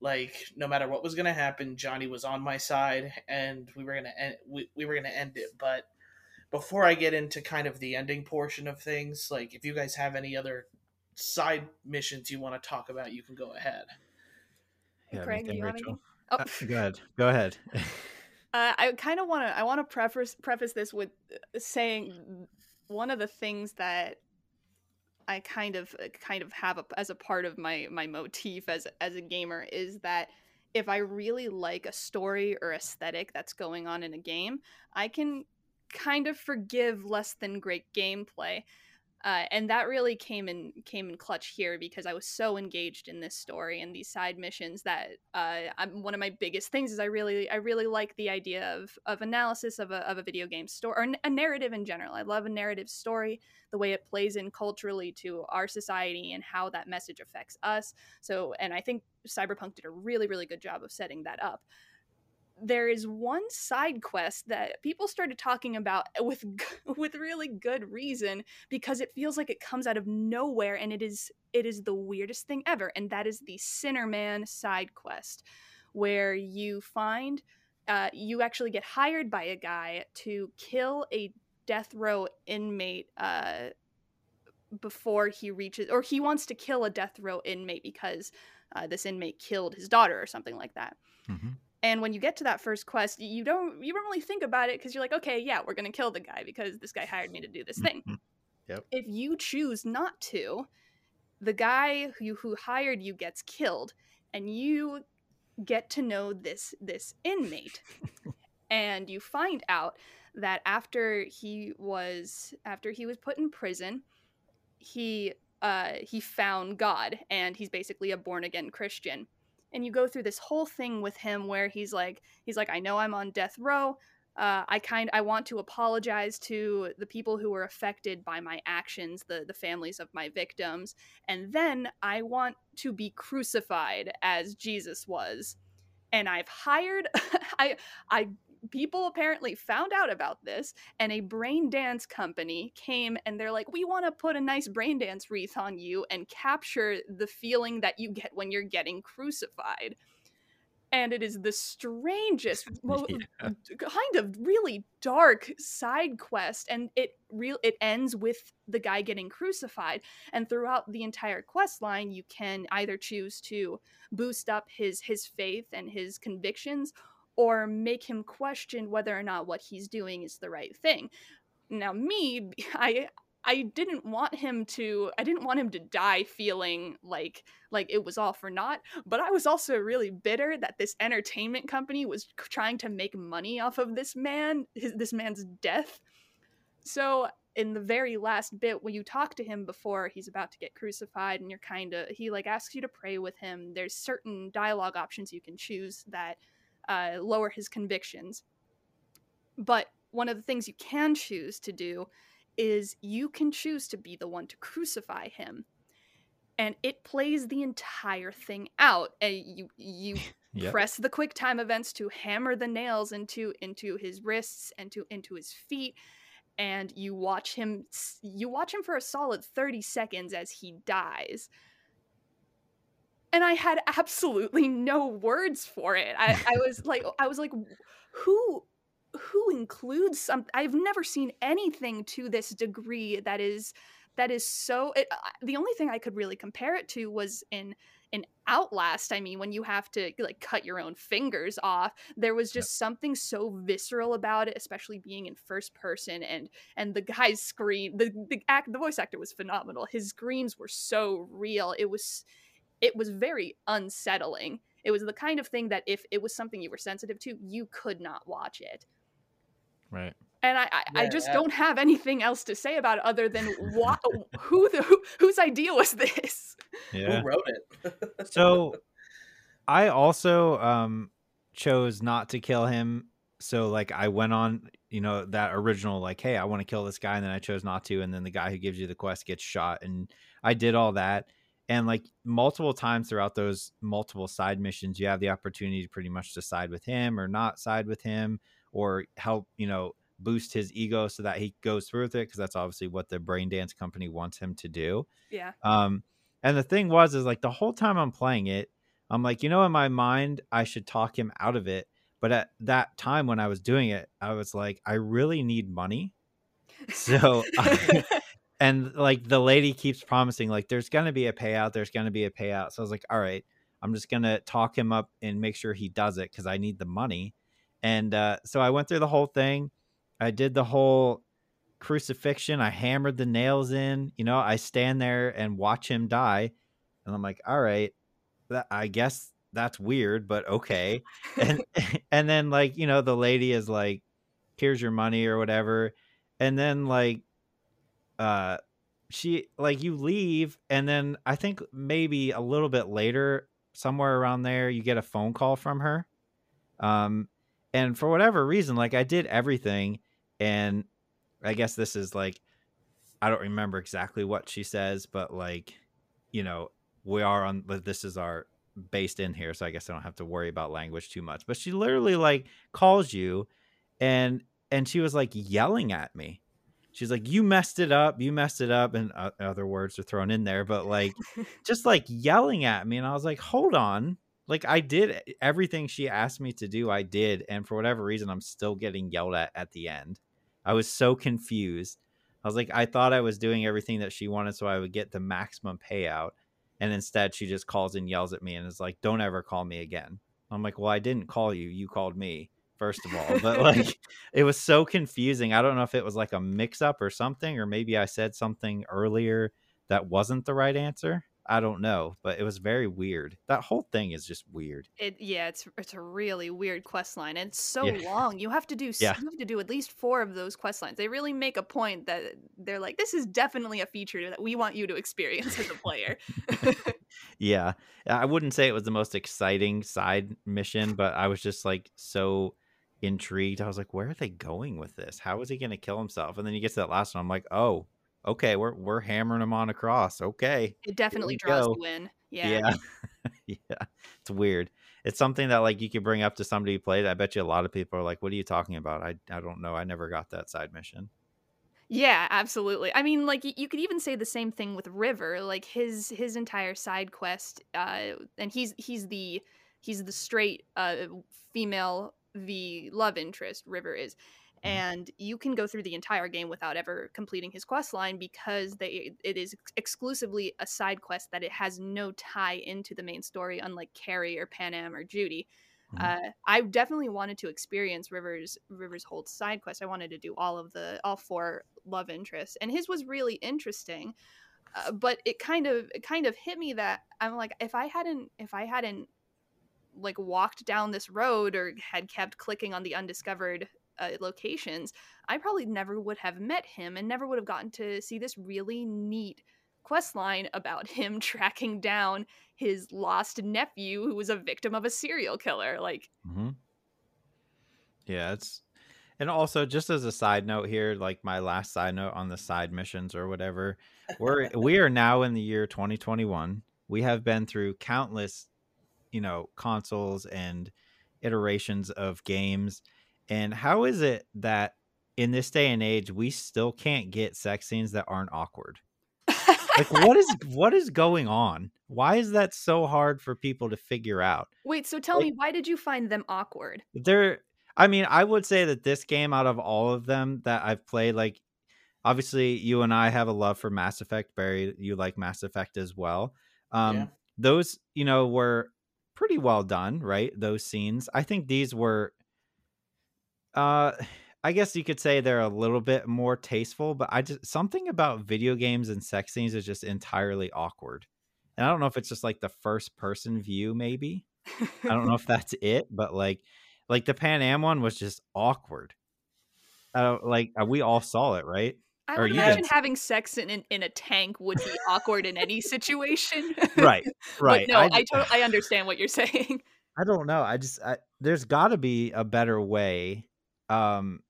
Like no matter what was going to happen, Johnny was on my side, and we were gonna end, we, we were gonna end it. But before I get into kind of the ending portion of things, like if you guys have any other side missions you want to talk about, you can go ahead. Yeah, Craig, you want Rachel? Oh, Uh, go ahead. Go ahead. Uh, I kind of want to. I want to preface preface this with uh, saying one of the things that I kind of uh, kind of have a, as a part of my my motif as as a gamer is that if I really like a story or aesthetic that's going on in a game, I can kind of forgive less than great gameplay. Uh, and that really came in came in clutch here because I was so engaged in this story and these side missions that uh, one of my biggest things is I really I really like the idea of of analysis of a of a video game story or a narrative in general. I love a narrative story, the way it plays in culturally to our society and how that message affects us. So, and I think Cyberpunk did a really really good job of setting that up there is one side quest that people started talking about with with really good reason because it feels like it comes out of nowhere and it is it is the weirdest thing ever and that is the Sinnerman side quest where you find uh, you actually get hired by a guy to kill a death row inmate uh, before he reaches, or he wants to kill a death row inmate because uh, this inmate killed his daughter or something like that. Mm-hmm. And when you get to that first quest, you don't you don't really think about it because you're like, okay, yeah, we're gonna kill the guy because this guy hired me to do this thing. Yep. If you choose not to, the guy who who hired you gets killed, and you get to know this this inmate, and you find out that after he was after he was put in prison, he uh, he found God, and he's basically a born again Christian and you go through this whole thing with him where he's like he's like i know i'm on death row. Uh, i kind i want to apologize to the people who were affected by my actions the the families of my victims and then i want to be crucified as jesus was. And i've hired i i people apparently found out about this and a brain dance company came and they're like we want to put a nice brain dance wreath on you and capture the feeling that you get when you're getting crucified and it is the strangest well, Yeah. Uh, kind of really dark side quest and it real it ends with the guy getting crucified and throughout the entire quest line you can either choose to boost up his his faith and his convictions or make him question whether or not what he's doing is the right thing. Now me, I I didn't want him to I didn't want him to die feeling like like it was all for naught, but I was also really bitter that this entertainment company was trying to make money off of this man, his, this man's death. So in the very last bit when you talk to him before he's about to get crucified and you're kind of he like asks you to pray with him there's certain dialogue options you can choose that uh, lower his convictions. But one of the things you can choose to do is you can choose to be the one to crucify him. And it plays the entire thing out. And you you Yep. press the quick time events to hammer the nails into into his wrists and to into his feet and you watch him you watch him for a solid 30 seconds as he dies and i had absolutely no words for it. I, I was like i was like who who includes some i've never seen anything to this degree that is that is so it, uh, the only thing i could really compare it to was in in outlast i mean when you have to like cut your own fingers off there was just something so visceral about it especially being in first person and and the guy's scream the the act the voice actor was phenomenal. His screams were so real. It was it was very unsettling it was the kind of thing that if it was something you were sensitive to you could not watch it Right. and I, I, I just yeah. don't have anything else to say about it other than what who the who, whose idea was this Yeah. Who wrote it? so I also um chose not to kill him. So like I went on, you know, that original like, hey, I want to kill this guy, and then I chose not to, and then the guy who gives you the quest gets shot, and I did all that. And like multiple times throughout those multiple side missions, you have the opportunity to pretty much to side with him or not side with him, or help, you know, boost his ego so that he goes through with it, because that's obviously what the brain dance company wants him to do. yeah Um, and the thing was, is like the whole time I'm playing it, I'm like, you know, in my mind, I should talk him out of it. But at that time when I was doing it, I was like, I really need money. So, and like the lady keeps promising, like, there's going to be a payout, there's going to be a payout. So I was like, all right, I'm just going to talk him up and make sure he does it because I need the money. And uh, so I went through the whole thing. I did the whole crucifixion. I hammered the nails in. You know, I stand there and watch him die. And I'm like, all right, that, I guess that's weird, but okay. And and then like, you know, the lady is like, here's your money or whatever. And then like uh she like you leave and then I think maybe a little bit later, somewhere around there, you get a phone call from her. Um and for whatever reason, like I did everything and I guess this is like I don't remember exactly what she says, but like, you know, we are on this is our based in here, so I guess I don't have to worry about language too much. But she literally like calls you and and she was like yelling at me. She's like, "You messed it up. You messed it up," and uh, other words are thrown in there, but like, just like yelling at me, and I was like, "Hold on, like I did everything she asked me to do. I did, and for whatever reason, I'm still getting yelled at at the end. I was so confused. I was like, I thought I was doing everything that she wanted so I would get the maximum payout. And instead, she just calls and yells at me and is like, don't ever call me again. I'm like, well, I didn't call you. You called me, first of all. But like, it was so confusing. I don't know if it was like a mix up or something, or maybe I said something earlier that wasn't the right answer. I don't know, but it was very weird. That whole thing is just weird. It yeah, it's it's a really weird quest line, and it's so Yeah. long. You have to do Yeah. you have to do at least four of those quest lines. They really make a point that they're like, this is definitely a feature that we want you to experience as a player. Yeah. I wouldn't say it was the most exciting side mission, but I was just like so intrigued. I was like, where are they going with this? How is he going to kill himself? And then you get to that last one. I'm like, oh, okay, we're we're hammering him on across. Okay. It definitely draws go. you in. Yeah. Yeah. Yeah. It's weird. It's something that like you could bring up to somebody who played. I bet you a lot of people are like, what are you talking about? I I don't know. I never got that side mission. Yeah, absolutely. I mean, like you could even say the same thing with River. Like his his entire side quest, uh, and he's he's the he's the straight uh, female the love interest. River is, Mhm. and you can go through the entire game without ever completing his quest line because they it is exclusively a side quest that it has no tie into the main story, unlike Kerry or Panam or Judy. Mhm. Uh, I definitely wanted to experience Rivers Rivers whole side quest. I wanted to do all of the all four love interests, and his was really interesting. Uh, but it kind of it kind of hit me that I'm like, if I hadn't if I hadn't like walked down this road or had kept clicking on the undiscovered uh, locations, I probably never would have met him and never would have gotten to see this really neat quest line about him tracking down his lost nephew who was a victim of a serial killer. Like, mm-hmm. Yeah, it's and also just as a side note here, like my last side note on the side missions or whatever, we're we are now in the year 2021. We have been through countless, you know, consoles and iterations of games. And how is it that in this day and age we still can't get sex scenes that aren't awkward? Like what is what is going on? Why is that so hard for people to figure out? wait, so tell Like- me, why did you find them awkward? There, I mean, I would say that this game, out of all of them that I've played, like obviously you and I have a love for Mass Effect. Barry, you like Mass Effect as well. Um, Yeah. Those, you know, were pretty well done, right? Those scenes. I think these were. Uh, I guess you could say they're a little bit more tasteful, but I just something about video games and sex scenes is just entirely awkward. And I don't know if it's just like the first person view, maybe. I don't know if that's it, but like, like the Panam one was just awkward. Uh, like uh, we all saw it, right? I would imagine having sex in an, in a tank would be awkward in any situation. Right, right. No, I, I, to- I understand what you're saying. I don't know. I just I, there's got to be a better way. Um,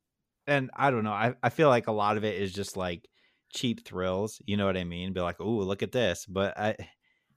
and I don't know. I I feel like a lot of it is just like cheap thrills. You know what I mean? Be like, oh, look at this. But I,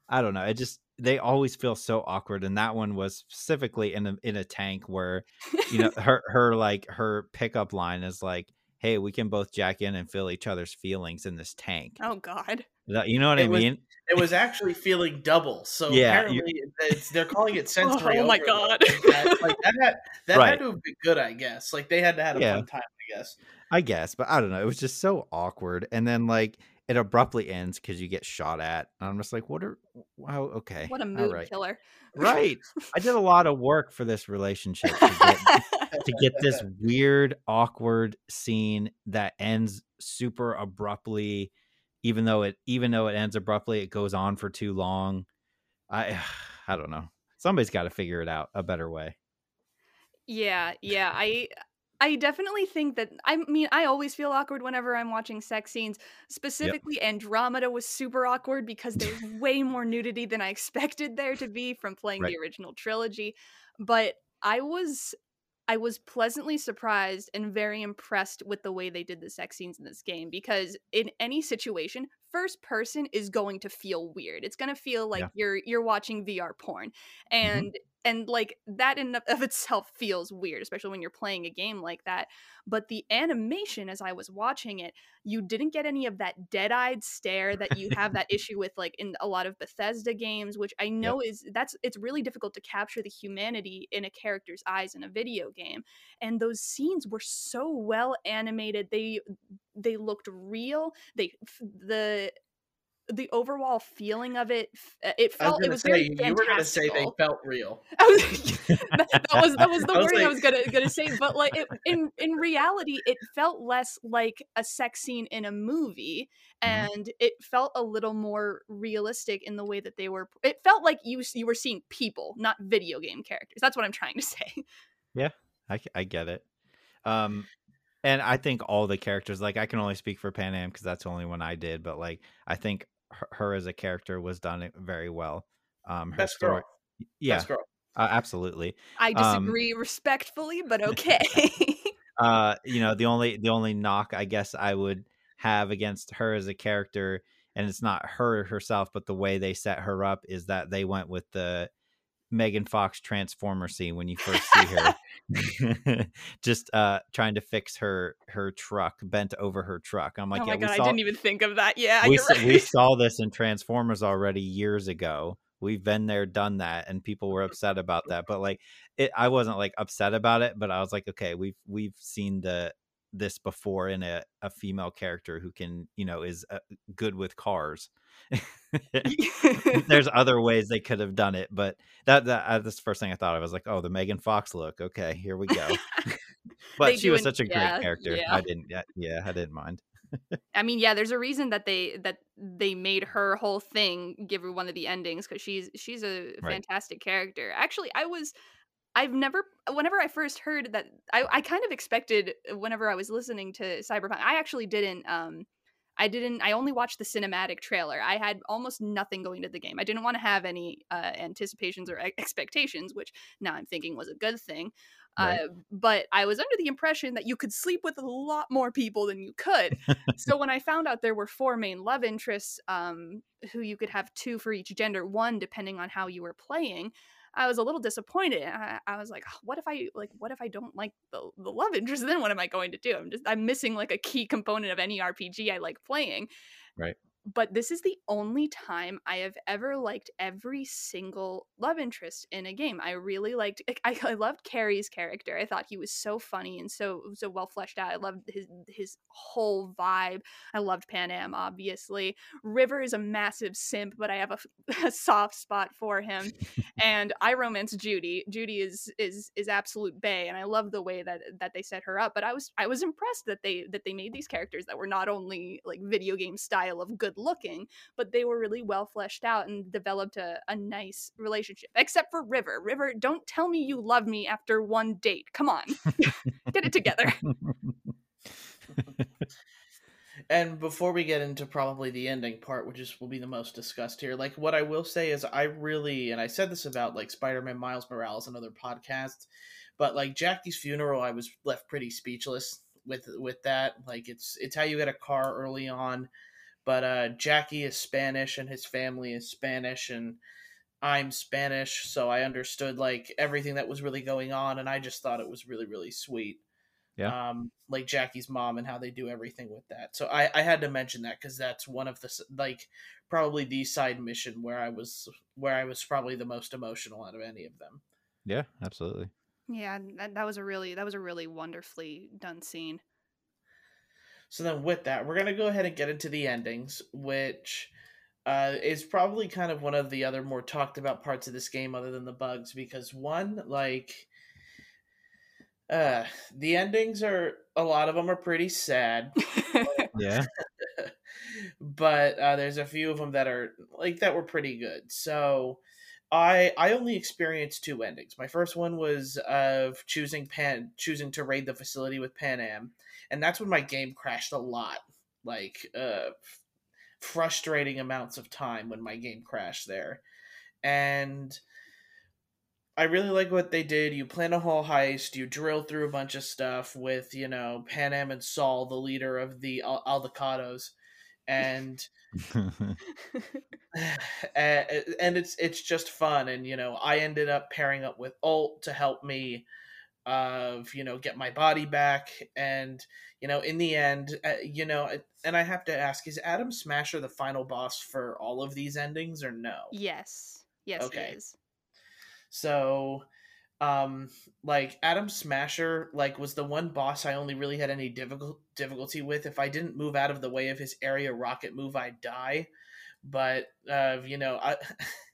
I don't know. It just they always feel so awkward. And that one was specifically in a in a tank where you know her her like her pickup line is like hey we can both jack in and feel each other's feelings in this tank Oh God. You know what i It was- mean It was actually feeling double. So Yeah, apparently it's, they're calling it oh, sensory. Oh my overload. God. That, like that had that Right. had to have been good, I guess. Like they had to have had a Yeah. fun time, I guess. i guess but i don't know it was just so awkward and then like it abruptly ends because you get shot at and i'm just like what are wow okay What a mood right killer. right i did a lot of work for this relationship to get, to get this weird awkward scene that ends super abruptly even though it even though it ends abruptly it goes on for too long i i don't know somebody's got to figure it out a better way Yeah, yeah. I I definitely think that I mean I always feel awkward whenever I'm watching sex scenes. Specifically Andromeda was super awkward because there's way more nudity than I expected there to be from playing Right. the original trilogy. But I was I was pleasantly surprised and very impressed with the way they did the sex scenes in this game because in any situation, first person is going to feel weird. It's going to feel like Yeah. you're you're watching VR porn. Mm-hmm. And and like that in of itself feels weird especially when you're playing a game like that but the animation as i was watching it you didn't get any of that dead-eyed stare that you have that issue with like in a lot of bethesda games which i know yep. is that's it's really difficult to capture the humanity in a character's eyes in a video game and those scenes were so well animated they they looked real they the the overall feeling of it uh, it felt it was say, very you were gonna say they felt real was, that, was that was the I was wording like... i was gonna gonna say but like it, in in reality it felt less like a sex scene in a movie mm-hmm. and mm-hmm. it felt a little more realistic in the way that they were it felt like you you were seeing people not video game characters that's what i'm trying to say yeah i, I get it um and I think all the characters, like I can only speak for Panam because that's the only one I did, but like I think her, her, as a character was done very well. Um, her Best story, girl. yeah, Best girl. Uh, absolutely. I um disagree um, respectfully, but okay. uh, you know, the only the only knock I guess I would have against her as a character, and it's not her herself, but the way they set her up is that they went with the Megan Fox transformer scene when you first see her, just uh, trying to fix her her truck, bent over her truck. I'm like, oh yeah, my god, saw, I didn't even think of that. Yeah, we, right. we saw this in Transformers already years ago. We've been there, done that, and people were upset about that. But like, it, I wasn't like upset about it, but I was like, okay, we've we've seen the this before in a, a female character who can you know is uh, good with cars there's other ways they could have done it but that, that uh, that's the first thing i thought of I was like oh the megan fox look okay here we go but she was such a yeah, great character yeah. i didn't yeah, yeah i didn't mind I mean, yeah, there's a reason that they that they made her whole thing give her one of the endings because she's she's a right. fantastic character. Actually, I was I've never, whenever I first heard that, I, I kind of expected whenever I was listening to Cyberpunk, I actually didn't, um, I didn't, I only watched the cinematic trailer. I had almost nothing going to the game. I didn't want to have any uh, anticipations or expectations, which now I'm thinking was a good thing. Right. Uh, but I was under the impression that you could sleep with a lot more people than you could. so when I found out there were four main love interests, um, who you could have two for each gender, one depending on how you were playing, I was a little disappointed. I, I, was like, what if I like what if I don't like the, the love interest? Then what am I going to do? I'm just I'm missing like a key component of any RPG I like playing. Right but this is the only time I have ever liked every single love interest in a game. I really liked I, I loved Kerry's character. I thought he was so funny and so so well fleshed out. I loved his his whole vibe. I loved Panam obviously. River is a massive simp, but I have a, a soft spot for him. and I romance Judy. Judy is is is absolute bay and I love the way that that they set her up, but I was I was impressed that they that they made these characters that were not only like video game style of good looking, but they were really well fleshed out and developed a, a nice relationship. Except for River. River, don't tell me you love me after one date. Come on, get it together. and before we get into probably the ending part which is will be the most discussed here like what i will say is i really and i said this about like spider-man miles morales and other podcasts but like jackie's funeral i was left pretty speechless with with that like it's it's how you get a car early on but uh, Jackie is Spanish and his family is Spanish and I'm Spanish, so I understood like everything that was really going on, and I just thought it was really really sweet. Yeah. Um, like Jackie's mom and how they do everything with that. So I I had to mention that because that's one of the like probably the side mission where I was where I was probably the most emotional out of any of them. Yeah, absolutely. Yeah, that, that was a really that was a really wonderfully done scene. So then, with that, we're gonna go ahead and get into the endings, which uh, is probably kind of one of the other more talked about parts of this game, other than the bugs, because one, like, uh, the endings are a lot of them are pretty sad. yeah. but uh, there's a few of them that are like that were pretty good. So I I only experienced two endings. My first one was of choosing Pan choosing to raid the facility with Panam, and that's when my game crashed a lot. Like uh frustrating amounts of time when my game crashed there. And I really like what they did. You plan a whole heist, you drill through a bunch of stuff with, you know, Panam and Saul, the leader of the Al- Aldecaldos, and and it's it's just fun and you know i ended up pairing up with alt to help me of you know get my body back and you know in the end uh, you know and i have to ask is adam smasher the final boss for all of these endings or no? Yes. Yes okay. it is. So um like adam smasher like was the one boss i only really had any difficult difficulty with. If i didn't move out of the way of his area rocket move i'd die. But uh you know i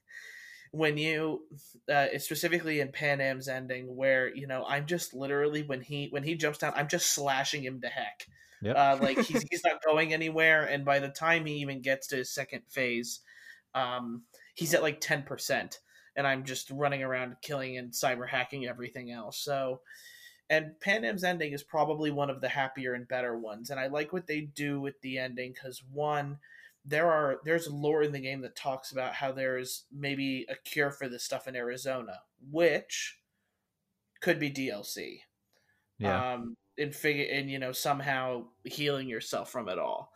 when you uh, specifically in Panam's ending where you know I'm just literally when he when he jumps down I'm just slashing him to heck. Yep. Uh, like he's he's not going anywhere, and by the time he even gets to his second phase, um, he's at like ten percent, and I'm just running around killing and cyber hacking everything else. So, and Panam's ending is probably one of the happier and better ones, and I like what they do with the ending because one there are there's lore in the game that talks about how there's maybe a cure for this stuff in Arizona, which could be DLC. Yeah. Um, in figure and you know somehow healing yourself from it all.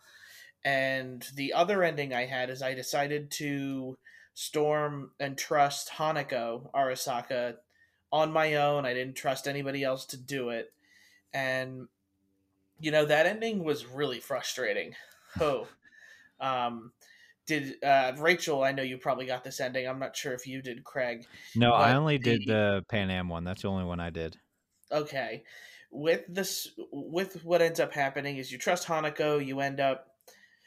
And the other ending I had is I decided to storm and trust Hanako Arasaka on my own. I didn't trust anybody else to do it. And you know that ending was really frustrating. Oh. Um, did uh, Rachel? I know you probably got this ending. I'm not sure if you did, Craig. No, I only did the Panam one. That's the only one I did. Okay, with this, with what ends up happening is you trust Hanako. You end up,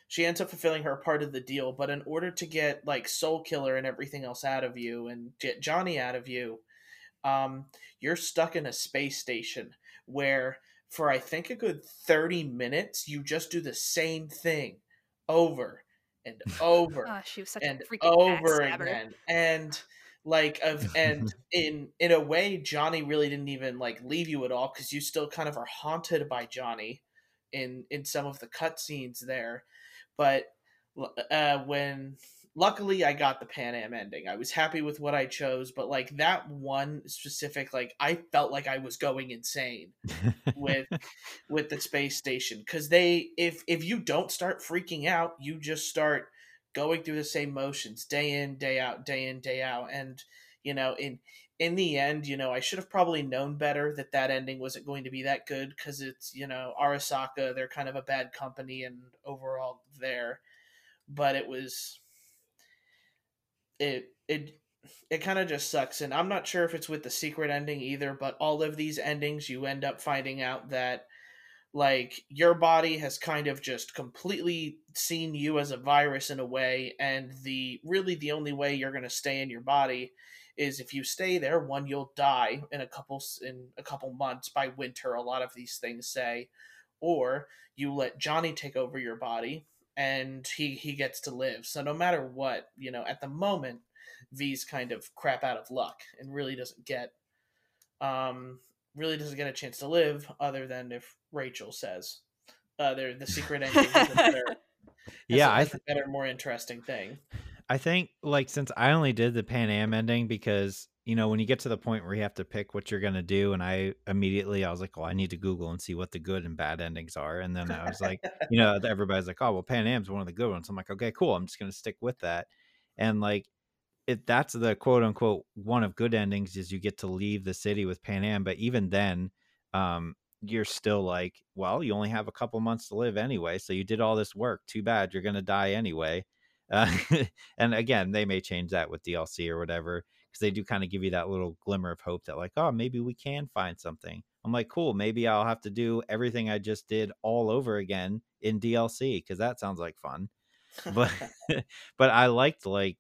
she ends up fulfilling her part of the deal. But in order to get like Soulkiller and everything else out of you, and get Johnny out of you, um, you're stuck in a space station where for I think a good 30 minutes you just do the same thing over and over oh, she was such and a over again and like of and in in a way johnny really didn't even like leave you at all because you still kind of are haunted by johnny in in some of the cutscenes there but uh when luckily I got the Panam ending. I was happy with what I chose, but like that one specific, like I felt like I was going insane with with the space station because they if if you don't start freaking out, you just start going through the same motions day in day out day in day out and you know in in the end you know i should have probably known better that that ending wasn't going to be that good because it's you know arasaka they're kind of a bad company and overall there but it was it it it kind of just sucks and i'm not sure if it's with the secret ending either but all of these endings you end up finding out that like your body has kind of just completely seen you as a virus in a way and the really the only way you're going to stay in your body is if you stay there one you'll die in a couple in a couple months by winter a lot of these things say or you let johnny take over your body and he he gets to live. So no matter what, you know, at the moment, V's kind of crap out of luck and really doesn't get um really doesn't get a chance to live other than if Rachel says uh there the secret ending is a better yeah, I th- better more interesting thing. I think like since I only did the Panam ending because you know when you get to the point where you have to pick what you're gonna do, and I immediately I was like, well, I need to Google and see what the good and bad endings are, and then I was like, you know, everybody's like, oh well, Panam's one of the good ones. I'm like, okay, cool. I'm just gonna stick with that, and like. It, that's the quote unquote one of good endings is you get to leave the city with Panam, but even then, um, you're still like, well, you only have a couple months to live anyway, so you did all this work. Too bad you're gonna die anyway. Uh, and again, they may change that with DLC or whatever because they do kind of give you that little glimmer of hope that like, oh, maybe we can find something. I'm like, cool. Maybe I'll have to do everything I just did all over again in DLC because that sounds like fun. but but I liked like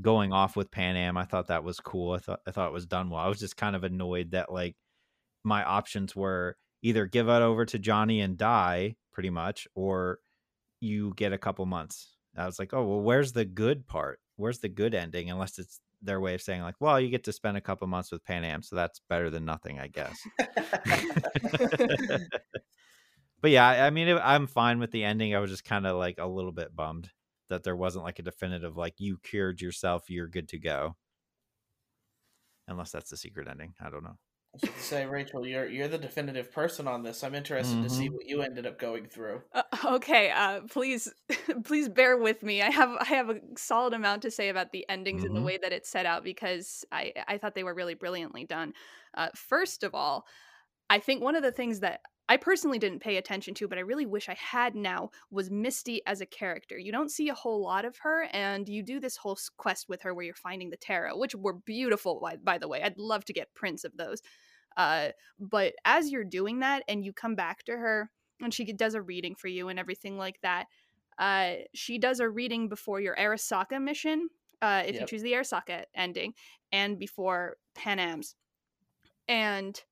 going off with Panam. I thought that was cool. I thought I thought it was done well. I was just kind of annoyed that like my options were either give it over to Johnny and die pretty much, or you get a couple months I was like, oh well, where's the good part? Where's the good ending? Unless it's their way of saying like, well, you get to spend a couple months with Panam, so that's better than nothing, I guess. but yeah, I mean, I'm fine with the ending. I was just kind of like a little bit bummed that there wasn't like a definitive like you cured yourself, you're good to go. Unless that's the secret ending, I don't know. Say, Rachel, you're you're the definitive person on this. I'm interested mm-hmm. to see mm-hmm. what you ended up going through. Uh, okay, uh, please, please bear with me. I have I have a solid amount to say about the endings mm-hmm. and the mm-hmm. way that it's set out because I I thought they were really brilliantly done. Uh, first of all, I think one of the things that I personally didn't pay attention to, but I really wish I had now, was Misty as a character. You don't see a whole lot of her, and you do this whole quest with her where you're finding the tarot, which were beautiful, by, by the way. I'd love to get prints of those. Uh, but as you're doing that and you come back to her, and she does a reading for you and everything like that, uh, she does a reading before your Arasaka mission, uh, if yep. you choose the Arasaka ending, and before Panam's. And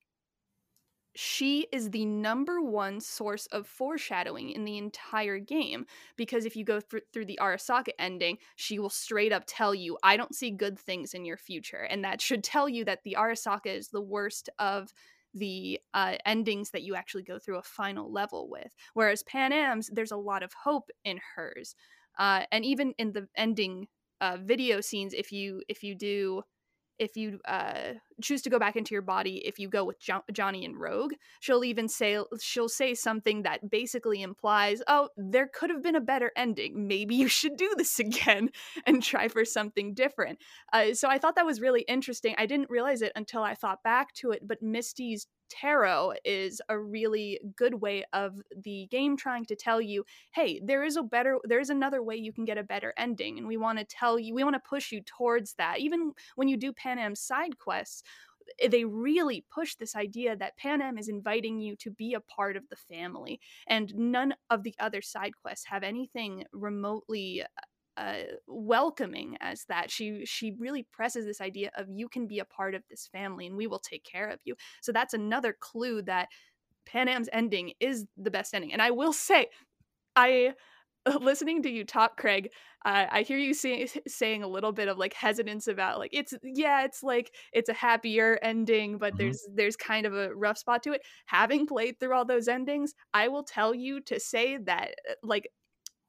she is the number one source of foreshadowing in the entire game because if you go th- through the Arasaka ending, she will straight up tell you, I don't see good things in your future. And that should tell you that the Arasaka is the worst of the uh, endings that you actually go through a final level with. Whereas Panam's, there's a lot of hope in hers. Uh, and even in the ending uh, video scenes, if you if you do if you uh, choose to go back into your body if you go with jo- johnny and rogue. She'll even say she'll say something that basically implies oh there could have been a better ending. Maybe you should do this again and try for something different. Uh, so i thought that was really interesting. I didn't realize it until i thought back to it but misty's tarot is a really good way of the game trying to tell you hey there is a better there's another way you can get a better ending. And we want to tell you we want to push you towards that. Even when you do panam side quests they really push this idea that Panam is inviting you to be a part of the family, and none of the other side quests have anything remotely uh, welcoming as that. She she really presses this idea of you can be a part of this family and we will take care of you. So that's another clue that Panam's ending is the best ending. And I will say, I listening to you talk, Craig, uh, I hear you say, saying a little bit of like hesitance about like it's yeah, it's like it's a happier ending, but mm-hmm. there's there's kind of a rough spot to it. Having played through all those endings, I will tell you to say that uh, like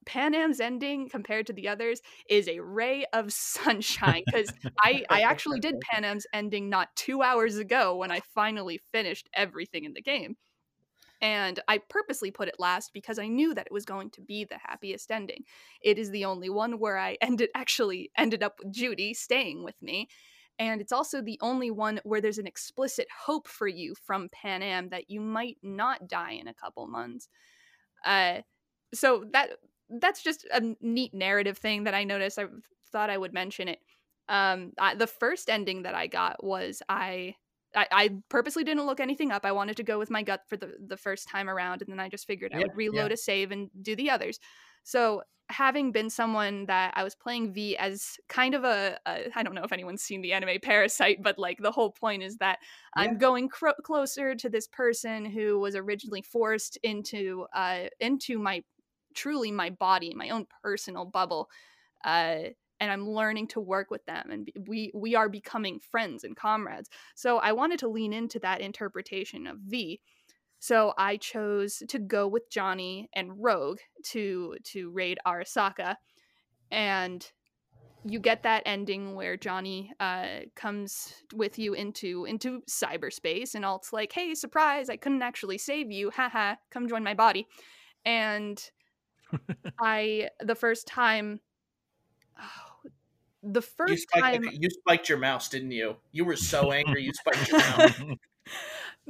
Panam's ending compared to the others is a ray of sunshine because I, I actually did Panam's ending not two hours ago when I finally finished everything in the game. And I purposely put it last because I knew that it was going to be the happiest ending. It is the only one where I ended actually ended up with Judy staying with me. And it's also the only one where there's an explicit hope for you from Panam that you might not die in a couple months. Uh, so that that's just a neat narrative thing that I noticed. I thought I would mention it. Um, I, the first ending that I got was I, I, I purposely didn't look anything up. I wanted to go with my gut for the the first time around, and then I just figured I would reload yeah. a save and do the others. So having been someone that I was playing V as kind of a I don't know if anyone's seen the anime Parasyte, but like the whole point is that yeah. I'm going closer to this person who was originally forced into uh into my truly my body, my own personal bubble. Uh, and I'm learning to work with them, and we we are becoming friends and comrades. So I wanted to lean into that interpretation of V. So I chose to go with Johnny and Rogue to to raid Arasaka, and you get that ending where Johnny uh, comes with you into into cyberspace, and Alt's like, "Hey, surprise! I couldn't actually save you. Haha! Come join my body." And I the first time oh, the first you spiked, time you spiked your mouse, didn't you? You were so angry you spiked your mouse.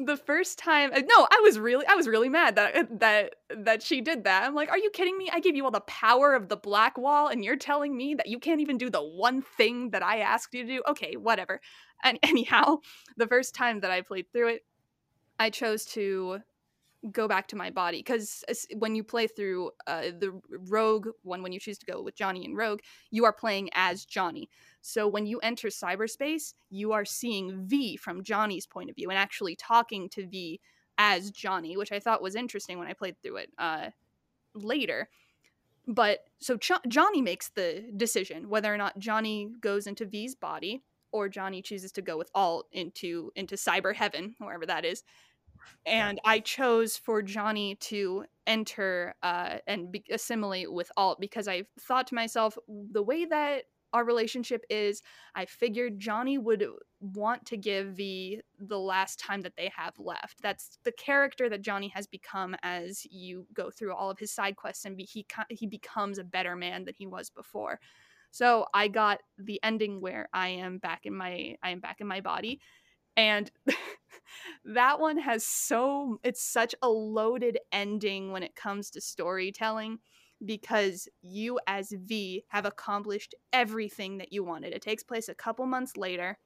the first time uh, no i was really i was really mad that uh, that that she did that i'm like are you kidding me i gave you all the power of the black wall and you're telling me that you can't even do the one thing that i asked you to do okay whatever and anyhow the first time that i played through it i chose to go back to my body because when you play through uh, the rogue one when you choose to go with johnny and rogue you are playing as johnny. So when you enter cyberspace you are seeing v from johnny's point of view and actually talking to v as johnny which i thought was interesting when i played through it uh, later. But so Ch- johnny makes the decision whether or not johnny goes into v's body or johnny chooses to go with alt into into cyber heaven wherever that is and I chose for Johnny to enter uh, and be- assimilate with Alt because I thought to myself, the way that our relationship is I figured Johnny would want to give V the last time that they have left. That's the character that Johnny has become as you go through all of his side quests and be, he he becomes a better man than he was before. So I got the ending where I am back in my I am back in my body and that one has so it's such a loaded ending when it comes to storytelling because you as V have accomplished everything that you wanted. It takes place a couple months later.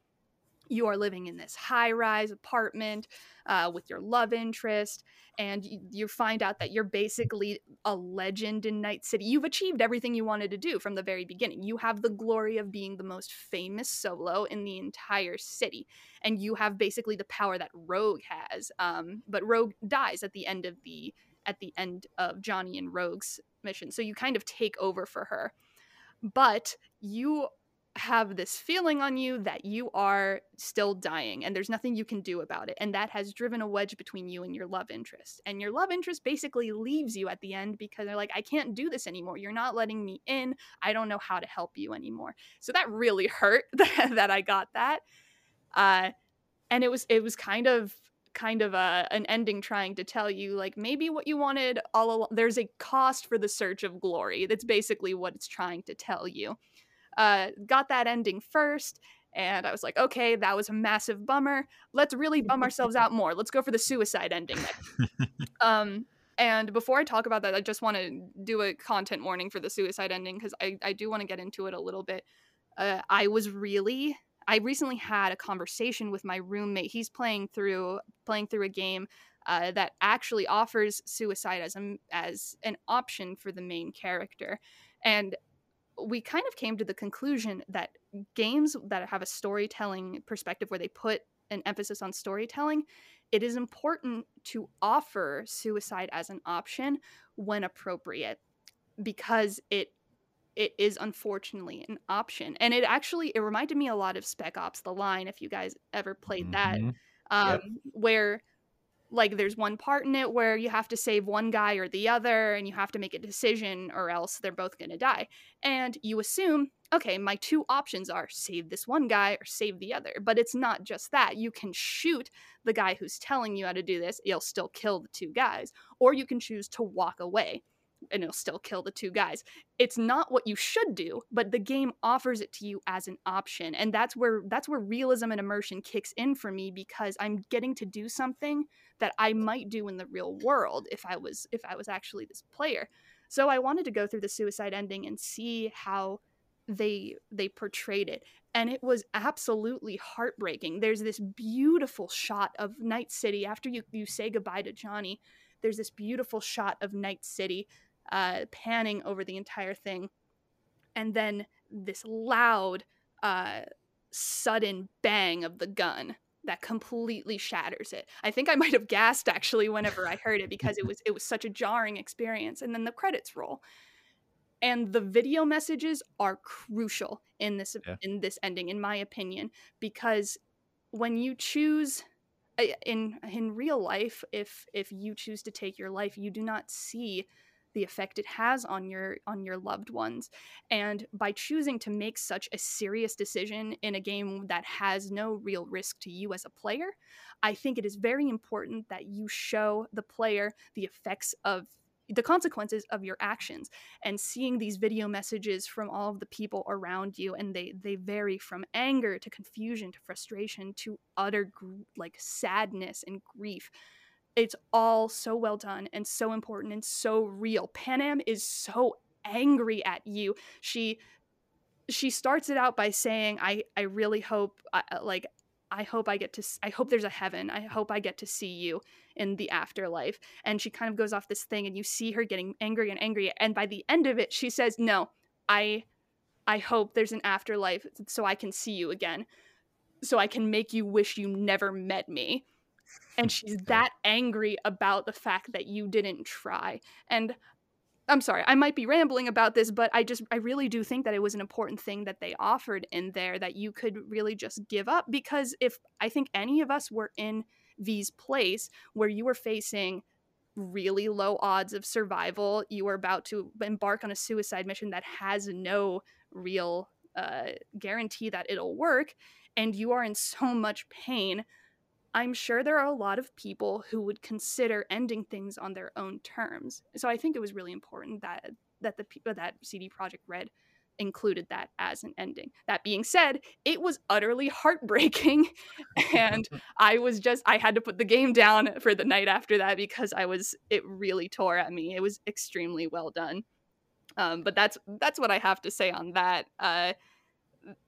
You are living in this high rise apartment uh, with your love interest, and you, you find out that you're basically a legend in Night City. You've achieved everything you wanted to do from the very beginning. You have the glory of being the most famous solo in the entire city, and you have basically the power that Rogue has. Um, but Rogue dies at the end of the at the end of Johnny and Rogue's mission. So you kind of take over for her. But you have this feeling on you that you are still dying and there's nothing you can do about it. And that has driven a wedge between you and your love interest. And your love interest basically leaves you at the end because they're like, I can't do this anymore. You're not letting me in. I don't know how to help you anymore. So that really hurt that I got that. Uh, and it was it was kind of kind of a an ending trying to tell you like maybe what you wanted all along there's a cost for the search of glory that's basically what it's trying to tell you uh got that ending first and i was like okay that was a massive bummer let's really bum ourselves out more let's go for the suicide ending um and before I talk about that, I just want to do a content warning for the suicide ending because I, I do want to get into it a little bit. Uh, I was really I recently had a conversation with my roommate. He's playing through playing through a game uh, that actually offers suicide as a, as an option for the main character, and we kind of came to the conclusion that games that have a storytelling perspective where they put an emphasis on storytelling, it is important to offer suicide as an option when appropriate because it it is unfortunately an option and it actually it reminded me a lot of spec ops the line if you guys ever played that Mhm. um Yep. where like there's one part in it where you have to save one guy or the other and you have to make a decision or else they're both going to die. And you assume okay my two options are save this one guy or save the other. But it's not just that. You can shoot the guy who's telling you how to do this. You'll still kill the two guys. Or you can choose to walk away and it'll still kill the two guys. It's not what you should do but the game offers it to you as an option. And that's where that's where realism and immersion kicks in for me because i'm getting to do something that i might do in the real world if i was if i was actually this player. So i wanted to go through the suicide ending and see how they they portrayed it. And it was absolutely heartbreaking. There's this beautiful shot of night city after you you say goodbye to johnny. There's this beautiful shot of night city uh, panning over the entire thing. And then this loud uh, sudden bang of the gun that completely shatters it. I think i might have gasped actually whenever i heard it because it was it was such a jarring experience. And then the credits roll. And the video messages are crucial in this Yeah. in this ending in my opinion because when you choose in in real life if if you choose to take your life you do not see the effect it has on your on your loved ones. And by choosing to make such a serious decision in a game that has no real risk to you as a player i think it is very important that you show the player the effects of the consequences of your actions. And seeing these video messages from all of the people around you and they they vary from anger to confusion to frustration to utter like sadness and grief it's all so well done and so important and so real. Panam is so angry at you. She she starts it out by saying i i really hope I, like i hope i get to I hope there's a heaven. I hope i get to see you in the afterlife. And she kind of goes off this thing and you see her getting angry and angry. And by the end of it she says no i i hope there's an afterlife so i can see you again. So i can make you wish you never met me and she's that angry about the fact that you didn't try. And i'm sorry i might be rambling about this but i just i really do think that it was an important thing that they offered in there that you could really just give up. Because if i think any of us were in v's place where you were facing really low odds of survival you were about to embark on a suicide mission that has no real uh, guarantee that it'll work and you are in so much pain i'm sure there are a lot of people who would consider ending things on their own terms so i think it was really important that that the that cd Projekt red included that as an ending. That being said, it was utterly heartbreaking and I was just I had to put the game down for the night after that because I was it really tore at me. It was extremely well done. Um, but that's that's what I have to say on that. Uh,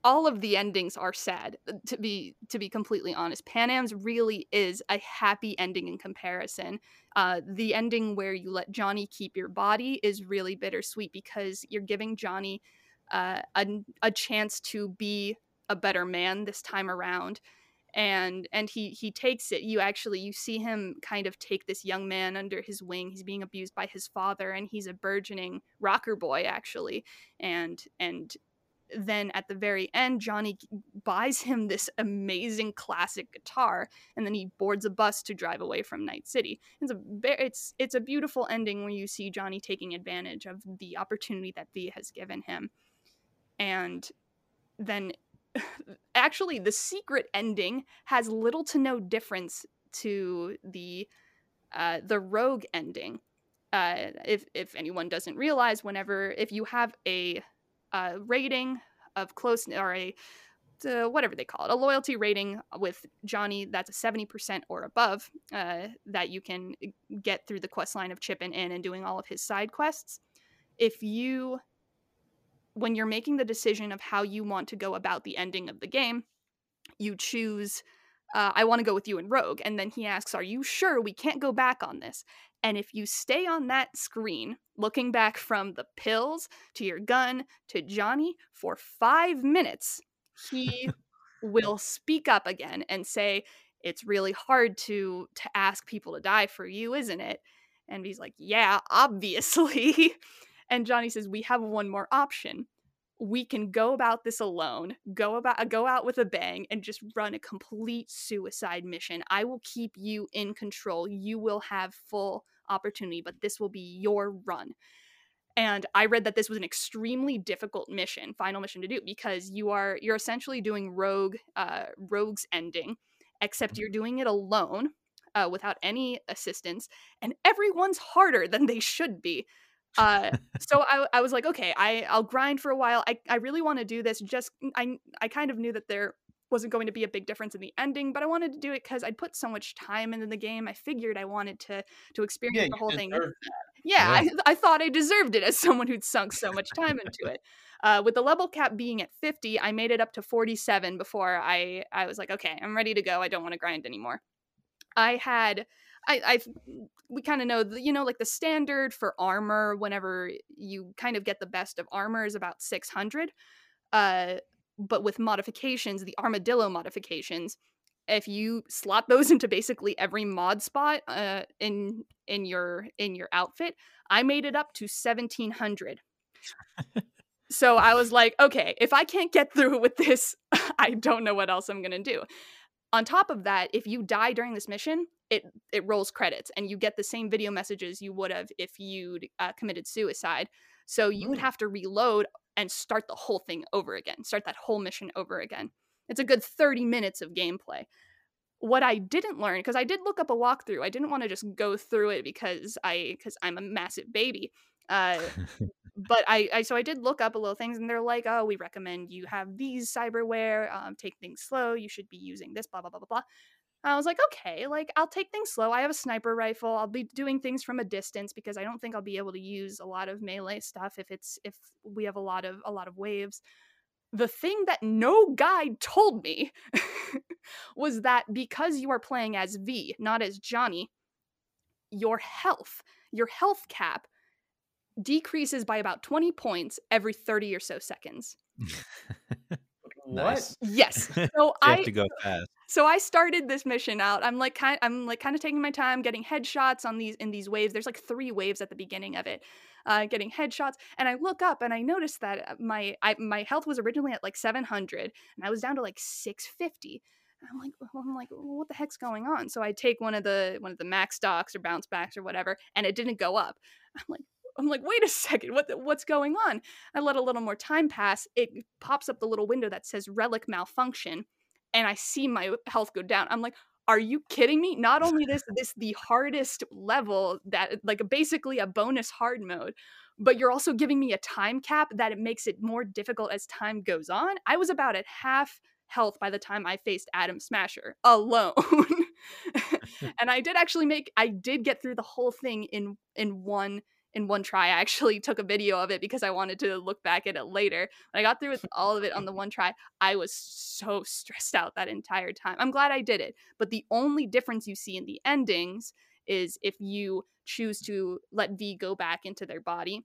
all of the endings are sad uh, to be to be completely honest. Panam's really is a happy ending in comparison. Uh, the ending where you let johnny keep your body is really bittersweet because you're giving johnny uh, a, a chance to be a better man this time around. And and he he takes it. You actually you see him kind of take this young man under his wing. He's being abused by his father and he's a burgeoning rocker boy actually. And and then at the very end johnny buys him this amazing classic guitar and then he boards a bus to drive away from night city it's a it's it's a beautiful ending where you see johnny taking advantage of the opportunity that v has given him and then actually the secret ending has little to no difference to the uh, the rogue ending. Uh, if if anyone doesn't realize, whenever if you have a, a rating of close or a uh, whatever they call it, a loyalty rating with Johnny that's a 70% or above uh, that you can get through the quest line of chipping in and doing all of his side quests. If you when you're making the decision of how you want to go about the ending of the game, you choose, uh, I want to go with you and Rogue. And then he asks, Are you sure we can't go back on this? And if you stay on that screen, looking back from the pills to your gun to Johnny for five minutes, he will speak up again and say, It's really hard to to ask people to die for you, isn't it? And he's like, Yeah, obviously. And Johnny says, "We have one more option. We can go about this alone, go about go out with a bang and just run a complete suicide mission. I will keep you in control. You will have full opportunity, but this will be your run." And I read that this was an extremely difficult mission, final mission to do because you are you're essentially doing rogue uh rogue's ending, except you're doing it alone. Uh, without any assistance, and everyone's harder than they should be uh, so I, I was like, okay, I, I'll grind for a while. I, I really want to do this. Just I, I kind of knew that there wasn't going to be a big difference in the ending, but I wanted to do it because I'd put so much time into the game. I figured I wanted to to experience yeah, the whole thing. Yeah, yeah. I, I thought I deserved it as someone who'd sunk so much time into it. Uh, with the level cap being at 50, I made it up to 47 before I I was like, okay, I'm ready to go. I don't want to grind anymore. I had I, I we kind of know, the, you know, like the standard for armor. Whenever you kind of get the best of armor is about six hundred, uh, but with modifications, the armadillo modifications, if you slot those into basically every mod spot uh, in in your in your outfit, I made it up to seventeen hundred. so I was like, okay, if I can't get through with this, I don't know what else I'm gonna do. On top of that, if you die during this mission, it it rolls credits and you get the same video messages you would have if you'd uh, committed suicide. So you would have to reload and start the whole thing over again, start that whole mission over again. It's a good 30 minutes of gameplay. What I didn't learn because I did look up a walkthrough. I didn't want to just go through it because I because I'm a massive baby. Uh, but I, I so I did look up a little things and they're like, oh, we recommend you have these cyberware, um, take things slow. You should be using this, blah blah blah blah blah. I was like, okay, like I'll take things slow. I have a sniper rifle. I'll be doing things from a distance because I don't think I'll be able to use a lot of melee stuff if it's if we have a lot of a lot of waves. The thing that no guide told me was that because you are playing as V, not as Johnny, your health, your health cap decreases by about 20 points every 30 or so seconds. what? Yes. So I have to go fast. So I started this mission out. I'm like kind I'm like kind of taking my time getting headshots on these in these waves. There's like three waves at the beginning of it. Uh, getting headshots and I look up and I notice that uh, my I, my health was originally at like 700 and I was down to like 650. I'm like, I'm like, what the heck's going on? So I take one of the one of the MaxDocs or bounce backs or whatever, and it didn't go up. I'm like, I'm like, wait a second, what what's going on? I let a little more time pass. It pops up the little window that says relic malfunction, and I see my health go down. I'm like, are you kidding me? Not only this this the hardest level that like basically a bonus hard mode, but you're also giving me a time cap that it makes it more difficult as time goes on. I was about at half health by the time I faced Adam Smasher alone. and I did actually make I did get through the whole thing in in one in one try. I actually took a video of it because I wanted to look back at it later. When I got through with all of it on the one try, I was so stressed out that entire time. I'm glad I did it. But the only difference you see in the endings is if you choose to let V go back into their body.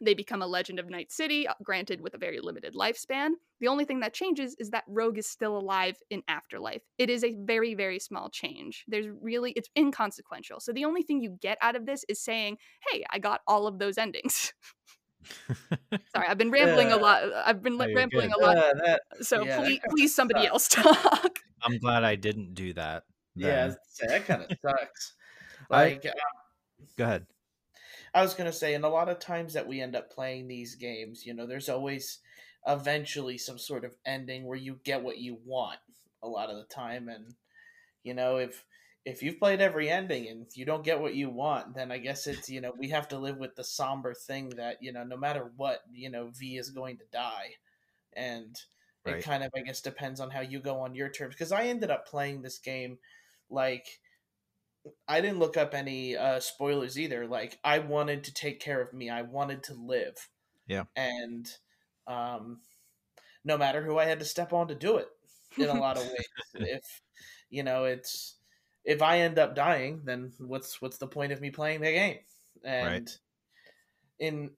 They become a legend of Night City, uh, granted with a very limited lifespan. The only thing that changes is that Rogue is still alive in Afterlife. It is a very, very small change. There's really, it's inconsequential. So the only thing you get out of this is saying, hey, I got all of those endings. Sorry, I've been rambling a lot. I've been No, you're rambling good. a lot. Uh, that, so yeah, please, please, somebody sucks. else talk. I'm glad I didn't do that. yeah, then. I was gonna say, that kind of sucks. I- Like, Go ahead. I was gonna say, and a lot of times that we end up playing these games, you know, there's always eventually some sort of ending where you get what you want a lot of the time, and you know, if if you've played every ending and if you don't get what you want, then I guess it's you know we have to live with the somber thing that you know no matter what, you know, V is going to die, and Right. it kind of I guess depends on how you go on your terms. Because I ended up playing this game like I didn't look up any uh, spoilers either. Like I wanted to take care of me. I wanted to live. Yeah. And um, no matter who I had to step on to do it, in a lot of ways. if you know, it's if I end up dying, then what's what's the point of me playing the game? And in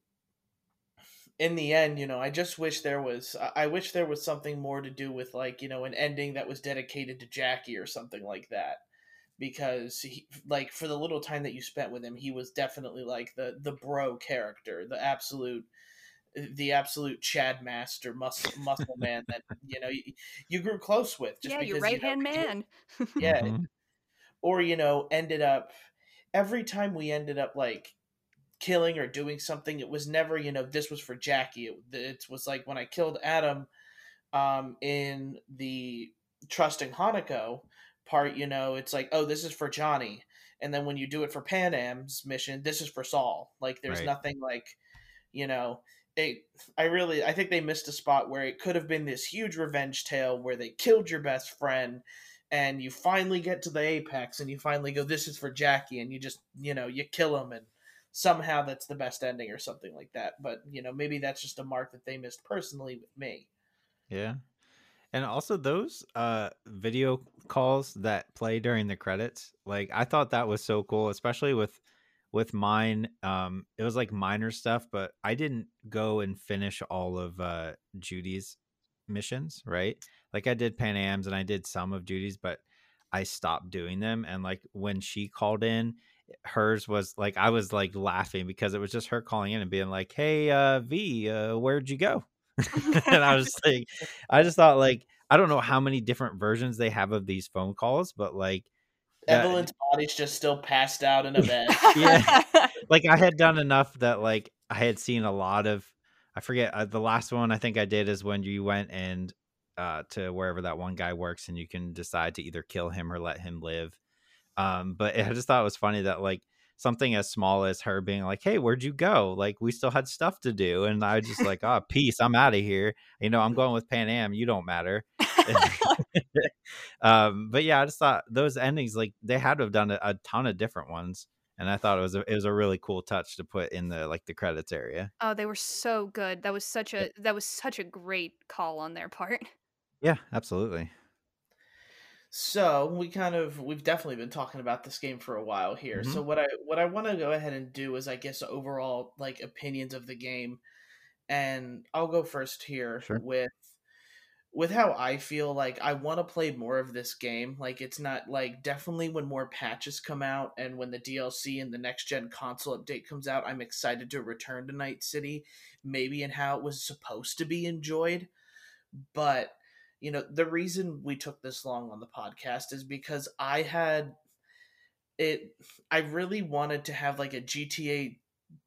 in the end, you know, I just wish there was. I wish there was something more to do with like you know an ending that was dedicated to Jackie or something like that because he, like for the little time that you spent with him he was definitely like the the bro character the absolute the absolute chad master muscle muscle man that you know you, you grew close with just yeah, because your right hand you- man. yeah Mhm. or you know ended up every time we ended up like killing or doing something it was never you know this was for jackie it, it was like when i killed adam um in the trusting hanako part you know it's like oh this is for johnny and then when you do it for panam's mission this is for saul like there's Right. nothing like you know it i really i think they missed a spot where it could have been this huge revenge tale where they killed your best friend and you finally get to the apex and you finally go this is for jackie and you just you know you kill him and somehow that's the best ending or something like that but you know maybe that's just a mark that they missed personally with me Yeah. And also those uh video calls that play during the credits, like I thought that was so cool, especially with with mine. Um it was like minor stuff, but I didn't go and finish all of uh Judy's missions, right? Like I did Panam's and I did some of Judy's, but I stopped doing them. And like when she called in, hers was like I was like laughing because it was just her calling in and being like, Hey uh V, uh where'd you go? and I was like, I just thought like I don't know how many different versions they have of these phone calls, but like that- evelyn's body's just still passed out in a bed Yeah. like I had done enough that like I had seen a lot of I forget uh, the last one I think I did is when you went and uh to wherever that one guy works and you can decide to either kill him or let him live. Um but I just thought it was funny that like something as small as her being like, "Hey, where'd you go?" Like we still had stuff to do and I was just like, "Oh, peace, I'm out of here." You know, I'm going with Panam, you don't matter. um but yeah, I just thought those endings like they had to have done a, a ton of different ones and I thought it was a, it was a really cool touch to put in the like the credits area. oh, they were so good. That was such a that was such a great call on their part. Yeah, absolutely. So we kind of we've definitely been talking about this game for a while here. Mhm. So what I what I want to go ahead and do is I guess overall like opinions of the game, and I'll go first here Sure. with with how I feel like I want to play more of this game. Like it's not like definitely when more patches come out and when the DLC and the next gen console update comes out, I'm excited to return to Night City, maybe in how it was supposed to be enjoyed. But you know, the reason we took this long on the podcast is because I had it I really wanted to have like a GTA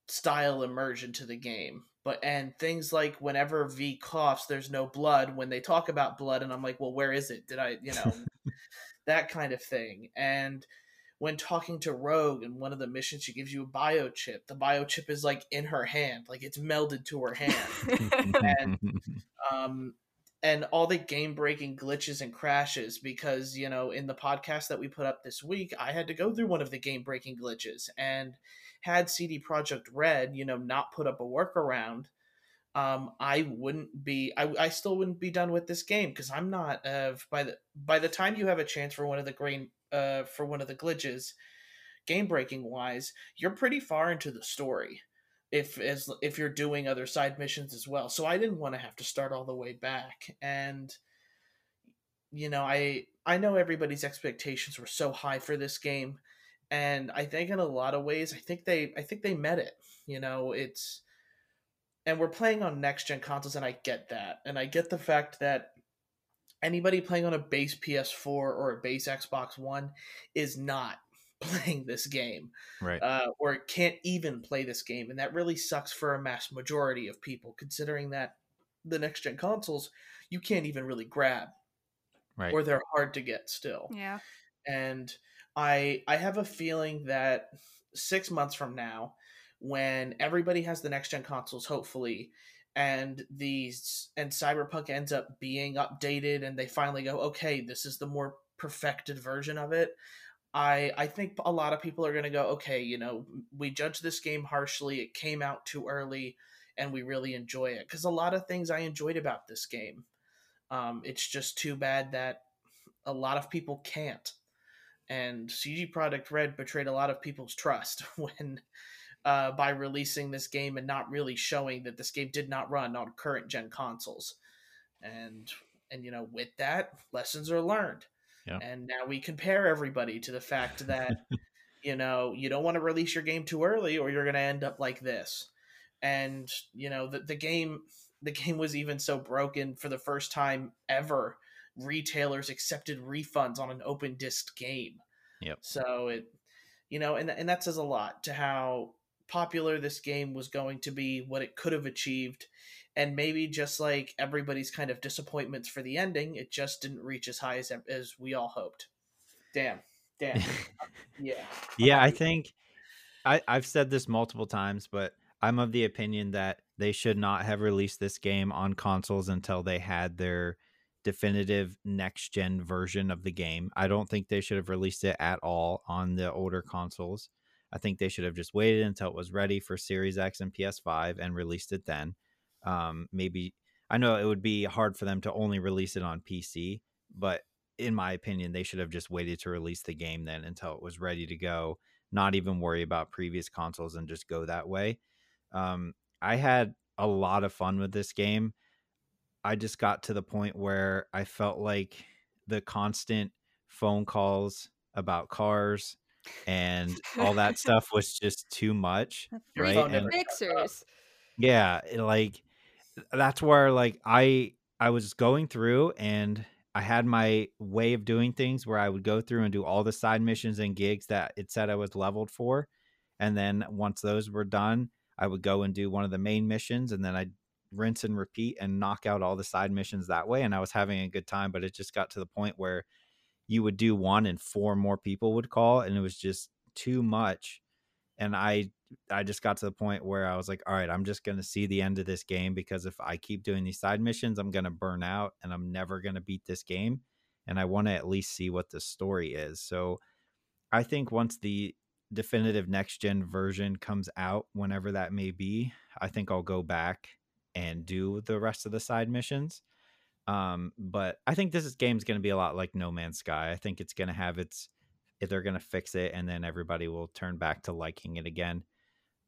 style immersion to the game. But and things like whenever V coughs, there's no blood. When they talk about blood, and I'm like, well, where is it? Did I, you know, that kind of thing. And when talking to Rogue in one of the missions, she gives you a biochip. The biochip is like in her hand, like it's melded to her hand. and um, and all the game breaking glitches and crashes because you know in the podcast that we put up this week i had to go through one of the game breaking glitches and had cd projekt red you know not put up a workaround um, i wouldn't be I, I still wouldn't be done with this game because i'm not uh, by the by the time you have a chance for one of the green uh, for one of the glitches game breaking wise you're pretty far into the story if as if you're doing other side missions as well. So I didn't want to have to start all the way back and you know, I I know everybody's expectations were so high for this game and I think in a lot of ways I think they I think they met it. You know, it's and we're playing on next gen consoles and I get that. And I get the fact that anybody playing on a base PS4 or a base Xbox One is not playing this game, right? Uh, or can't even play this game, and that really sucks for a mass majority of people, considering that the next gen consoles you can't even really grab, right? Or they're hard to get still. Yeah. And I I have a feeling that six months from now, when everybody has the next gen consoles, hopefully, and these and Cyberpunk ends up being updated, and they finally go, okay, this is the more perfected version of it. I I think a lot of people are going to go, okay, you know, we judge this game harshly. It came out too early, and we really enjoy it because a lot of things I enjoyed about this game. Um, it's just too bad that a lot of people can't. And CD Projekt Red betrayed a lot of people's trust when uh, by releasing this game and not really showing that this game did not run on current gen consoles. And and you know, with that, lessons are learned. Yeah. And now we compare everybody to the fact that, you know, you don't want to release your game too early or you're going to end up like this. And, you know, the, the game the game was even so broken for the first time ever retailers accepted refunds on an open disc game. Yep. So it you know, and and that says a lot to how popular this game was going to be, what it could have achieved, and maybe just like everybody's kind of disappointments for the ending, it just didn't reach as high as as we all hoped. Damn, damn, yeah, yeah. I think I I've said this multiple times, but I'm of the opinion that they should not have released this game on consoles until they had their definitive next gen version of the game. I don't think they should have released it at all on the older consoles. I think they should have just waited until it was ready for Series X and PS5 and released it then. Um, maybe I know it would be hard for them to only release it on PC, but in my opinion, they should have just waited to release the game then until it was ready to go. Not even worry about previous consoles and just go that way. Um, I had a lot of fun with this game. I just got to the point where I felt like the constant phone calls about cars and all that stuff was just too much. right? And, mixers. Yeah, like that's where like I I was going through and I had my way of doing things where I would go through and do all the side missions and gigs that it said I was leveled for. And then once those were done, I would go and do one of the main missions and then I'd rinse and repeat and knock out all the side missions that way. And I was having a good time, but it just got to the point where you would do one and four more people would call and it was just too much. And I I just got to the point where I was like, all right, I'm just going to see the end of this game because if I keep doing these side missions, I'm going to burn out and I'm never going to beat this game. And I want to at least see what the story is. So I think once the definitive next gen version comes out, whenever that may be, I think I'll go back and do the rest of the side missions. Um, but I think this game is going to be a lot like No Man's Sky. I think it's going to have its, they're going to fix it, and then everybody will turn back to liking it again.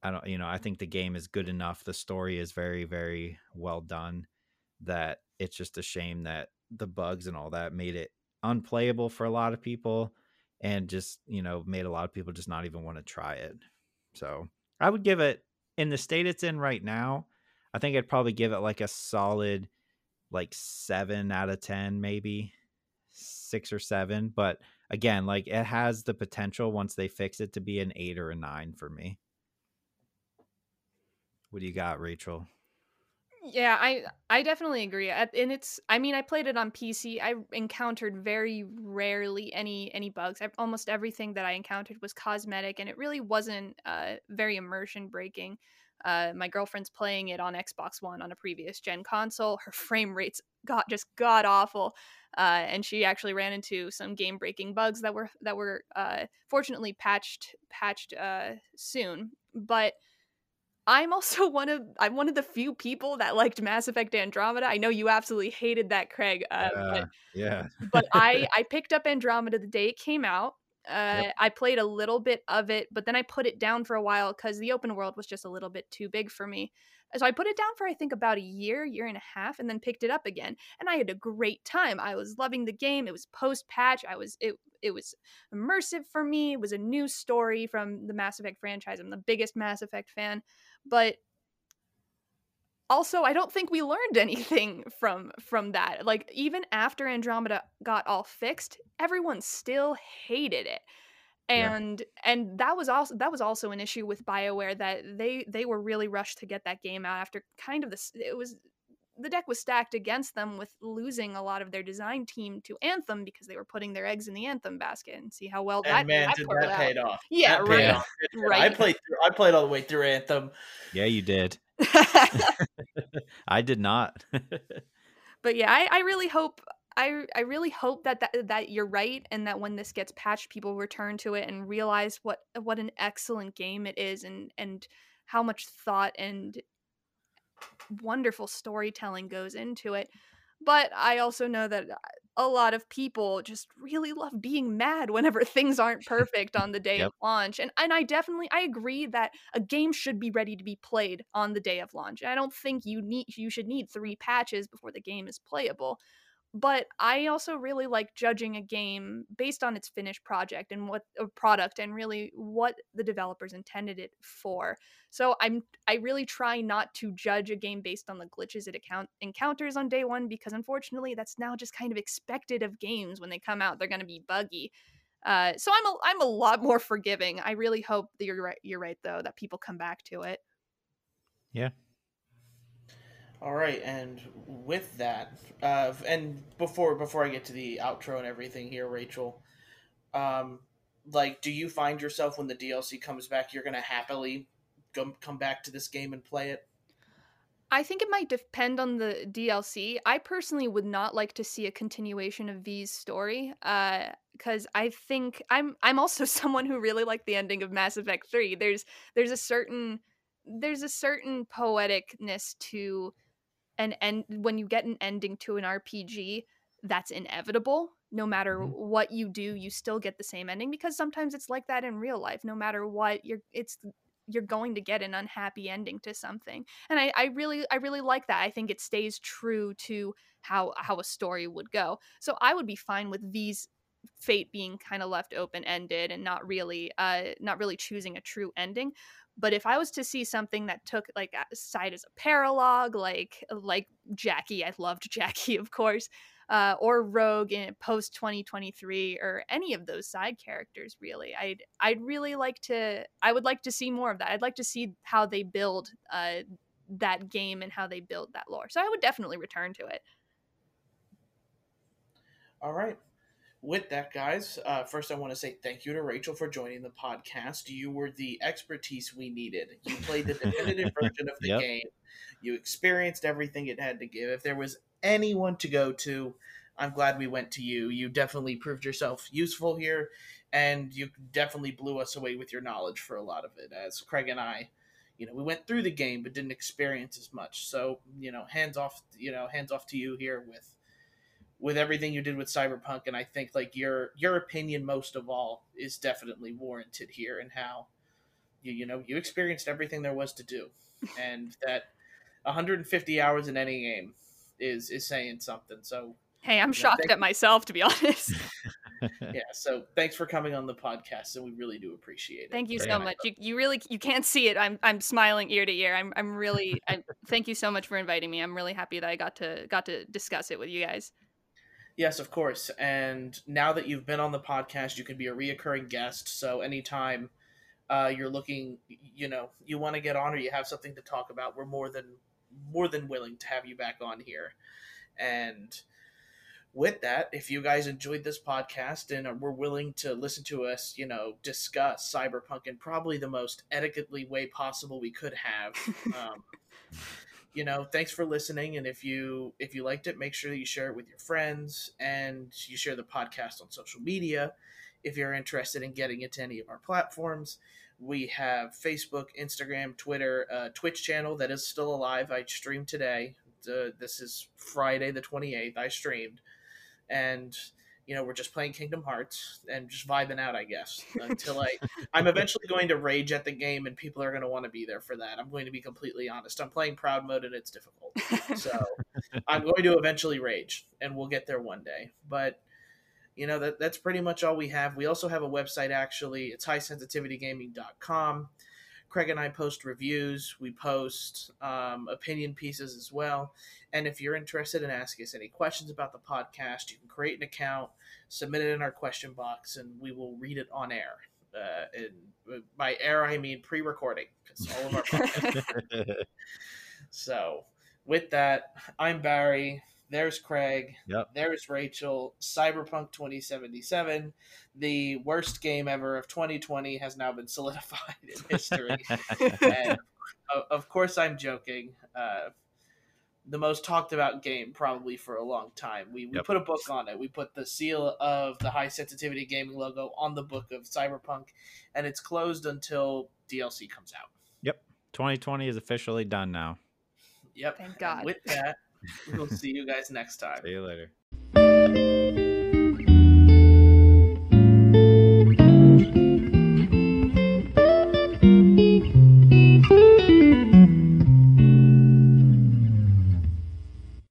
I don't, you know, I think the game is good enough. The story is very, very well done. That it's just a shame that the bugs and all that made it unplayable for a lot of people, and just you know made a lot of people just not even want to try it. So I would give it in the state it's in right now. I think I'd probably give it like a solid, like seven out of ten, maybe six or seven. But again, like it has the potential once they fix it to be an eight or a nine for me. What do you got, Rachel? Yeah, I I definitely agree. And it's I mean, I played it on PC. I encountered very rarely any any bugs. I, almost everything that I encountered was cosmetic and it really wasn't uh very immersion breaking. Uh, my girlfriend's playing it on Xbox One on a previous gen console. Her frame rates got just god awful, uh, and she actually ran into some game breaking bugs that were that were uh, fortunately patched patched uh, soon. But I'm also one of I'm one of the few people that liked Mass Effect Andromeda. I know you absolutely hated that, Craig. Uh, yeah, but, yeah. but I I picked up Andromeda the day it came out. Uh, Yep. I played a little bit of it, but then I put it down for a while because the open world was just a little bit too big for me. Uh, so I put it down for I think about a year, year and a half, and then picked it up again. And I had a great time. I was loving the game. It was post patch. I was it it was immersive for me. It was a new story from the Mass Effect franchise. I'm the biggest Mass Effect fan, but also I don't think we learned anything from from that. Like even after Andromeda got all fixed, everyone still hated it. Yeah. And and that was also that was also an issue with BioWare that they they were really rushed to get that game out after kind of this it was the deck was stacked against them with losing a lot of their design team to Anthem because they were putting their eggs in the Anthem basket and see how well that And man, that did worked that out. paid off. Yeah, That right. off. It did. I played through. I played all the way through Anthem. Yeah, you did. I did not. but yeah, I, I really hope I I really hope that, that that you're right and that when this gets patched, people return to it and realize what what an excellent game it is and and how much thought and wonderful storytelling goes into it. But I also know that uh, a lot of people just really love being mad whenever things aren't perfect on the day Yep. of launch. And and I definitely I agree that a game should be ready to be played on the day of launch. I don't think you need you should need 3 patches before the game is playable. But I also really like judging a game based on its finished project and what a product and really what the developers intended it for. So I'm I really try not to judge a game based on the glitches it account encounters on day one because unfortunately that's now just kind of expected of games when they come out. They're going to be buggy. Uh, so I'm a I'm a lot more forgiving. I really hope that you're right. You're right though that people come back to it. yeah. All right, and with that, uh, and before before I get to the outro and everything here, Rachel, um, like, do you find yourself when the DLC comes back, you're gonna happily come come back to this game and play it? I think it might depend on the DLC. I personally would not like to see a continuation of V's story, because I think I'm I'm also someone who really liked the ending of Mass Effect Three. There's there's a certain there's a certain poeticness to an end when you get an ending to an RPG that's inevitable. No matter Mhm. what you do, you still get the same ending because sometimes it's like that in real life. No matter what, you're it's you're going to get an unhappy ending to something and I, I really i really like that i think it stays true to how how a story would go so i would be fine with these fate being kind of left open ended and not really uh not really choosing a true ending but if i was to see something that took like a side as a paralogue like like jackie i loved jackie of course uh, or Rogue in post 2023 or any of those side characters really. I'd I'd really like to I would like to see more of that. I'd like to see how they build uh, that game and how they build that lore. So I would definitely return to it. All right. With that, guys, uh, first I want to say thank you to Rachel for joining the podcast. You were the expertise we needed. You played the definitive version of the Yep. game. You experienced everything it had to give. If there was anyone to go to, I'm glad we went to you. You definitely proved yourself useful here, and you definitely blew us away with your knowledge for a lot of it. As Craig and I, you know, we went through the game but didn't experience as much. So, you know, hands off, you know, hands off to you here with with everything you did with Cyberpunk, and I think like your your opinion most of all is definitely warranted here, and how you you know you experienced everything there was to do, and that 150 hours in any game is is saying something. So Hey, I'm Yeah, shocked thank at myself to be honest. yeah, so thanks for coming on the podcast, and we really do appreciate it. Thank you so nice. much. You, you really you can't see it. I'm I'm smiling ear to ear. I'm I'm really I, thank you so much for inviting me. I'm really happy that I got to got to discuss it with you guys. Yes, of course. And now that you've been on the podcast, you can be a reoccurring guest. So anytime uh, you're looking, you know, you want to get on or you have something to talk about, we're more than more than willing to have you back on here. And with that, if you guys enjoyed this podcast and were willing to listen to us, you know, discuss cyberpunk in probably the most etiquetely way possible we could have, um, you know, thanks for listening. And if you if you liked it, make sure that you share it with your friends and you share the podcast on social media. If you're interested in getting into any of our platforms, we have Facebook, Instagram, Twitter, uh, Twitch channel that is still alive. I streamed today. Uh, this is Friday the 28th. I streamed and you know we're just playing Kingdom Hearts and just vibing out, I guess, until I I'm eventually going to rage at the game and people are going to want to be there for that. I'm going to be completely honest. I'm playing proud mode and it's difficult, so I'm going to eventually rage, and we'll get there one day. But you know that that's pretty much all we have. We also have a website actually. It's highsensitivitygaming.com. Craig and I post reviews. We post um, opinion pieces as well. And if you're interested in asking us any questions about the podcast, you can create an account, submit it in our question box, and we will read it on air. Uh, and by air, I mean pre-recording because all of our. so, with that, I'm Barry. There's Craig. Yep. There's Rachel. Cyberpunk 2077, the worst game ever of 2020, has now been solidified in history. and of course, I'm joking. Uh, the most talked about game probably for a long time. We, we yep. put a book on it. We put the seal of the high sensitivity gaming logo on the book of Cyberpunk, and it's closed until DLC comes out. Yep. 2020 is officially done now. Yep. Thank God. And with that, we'll see you guys next time. See you later.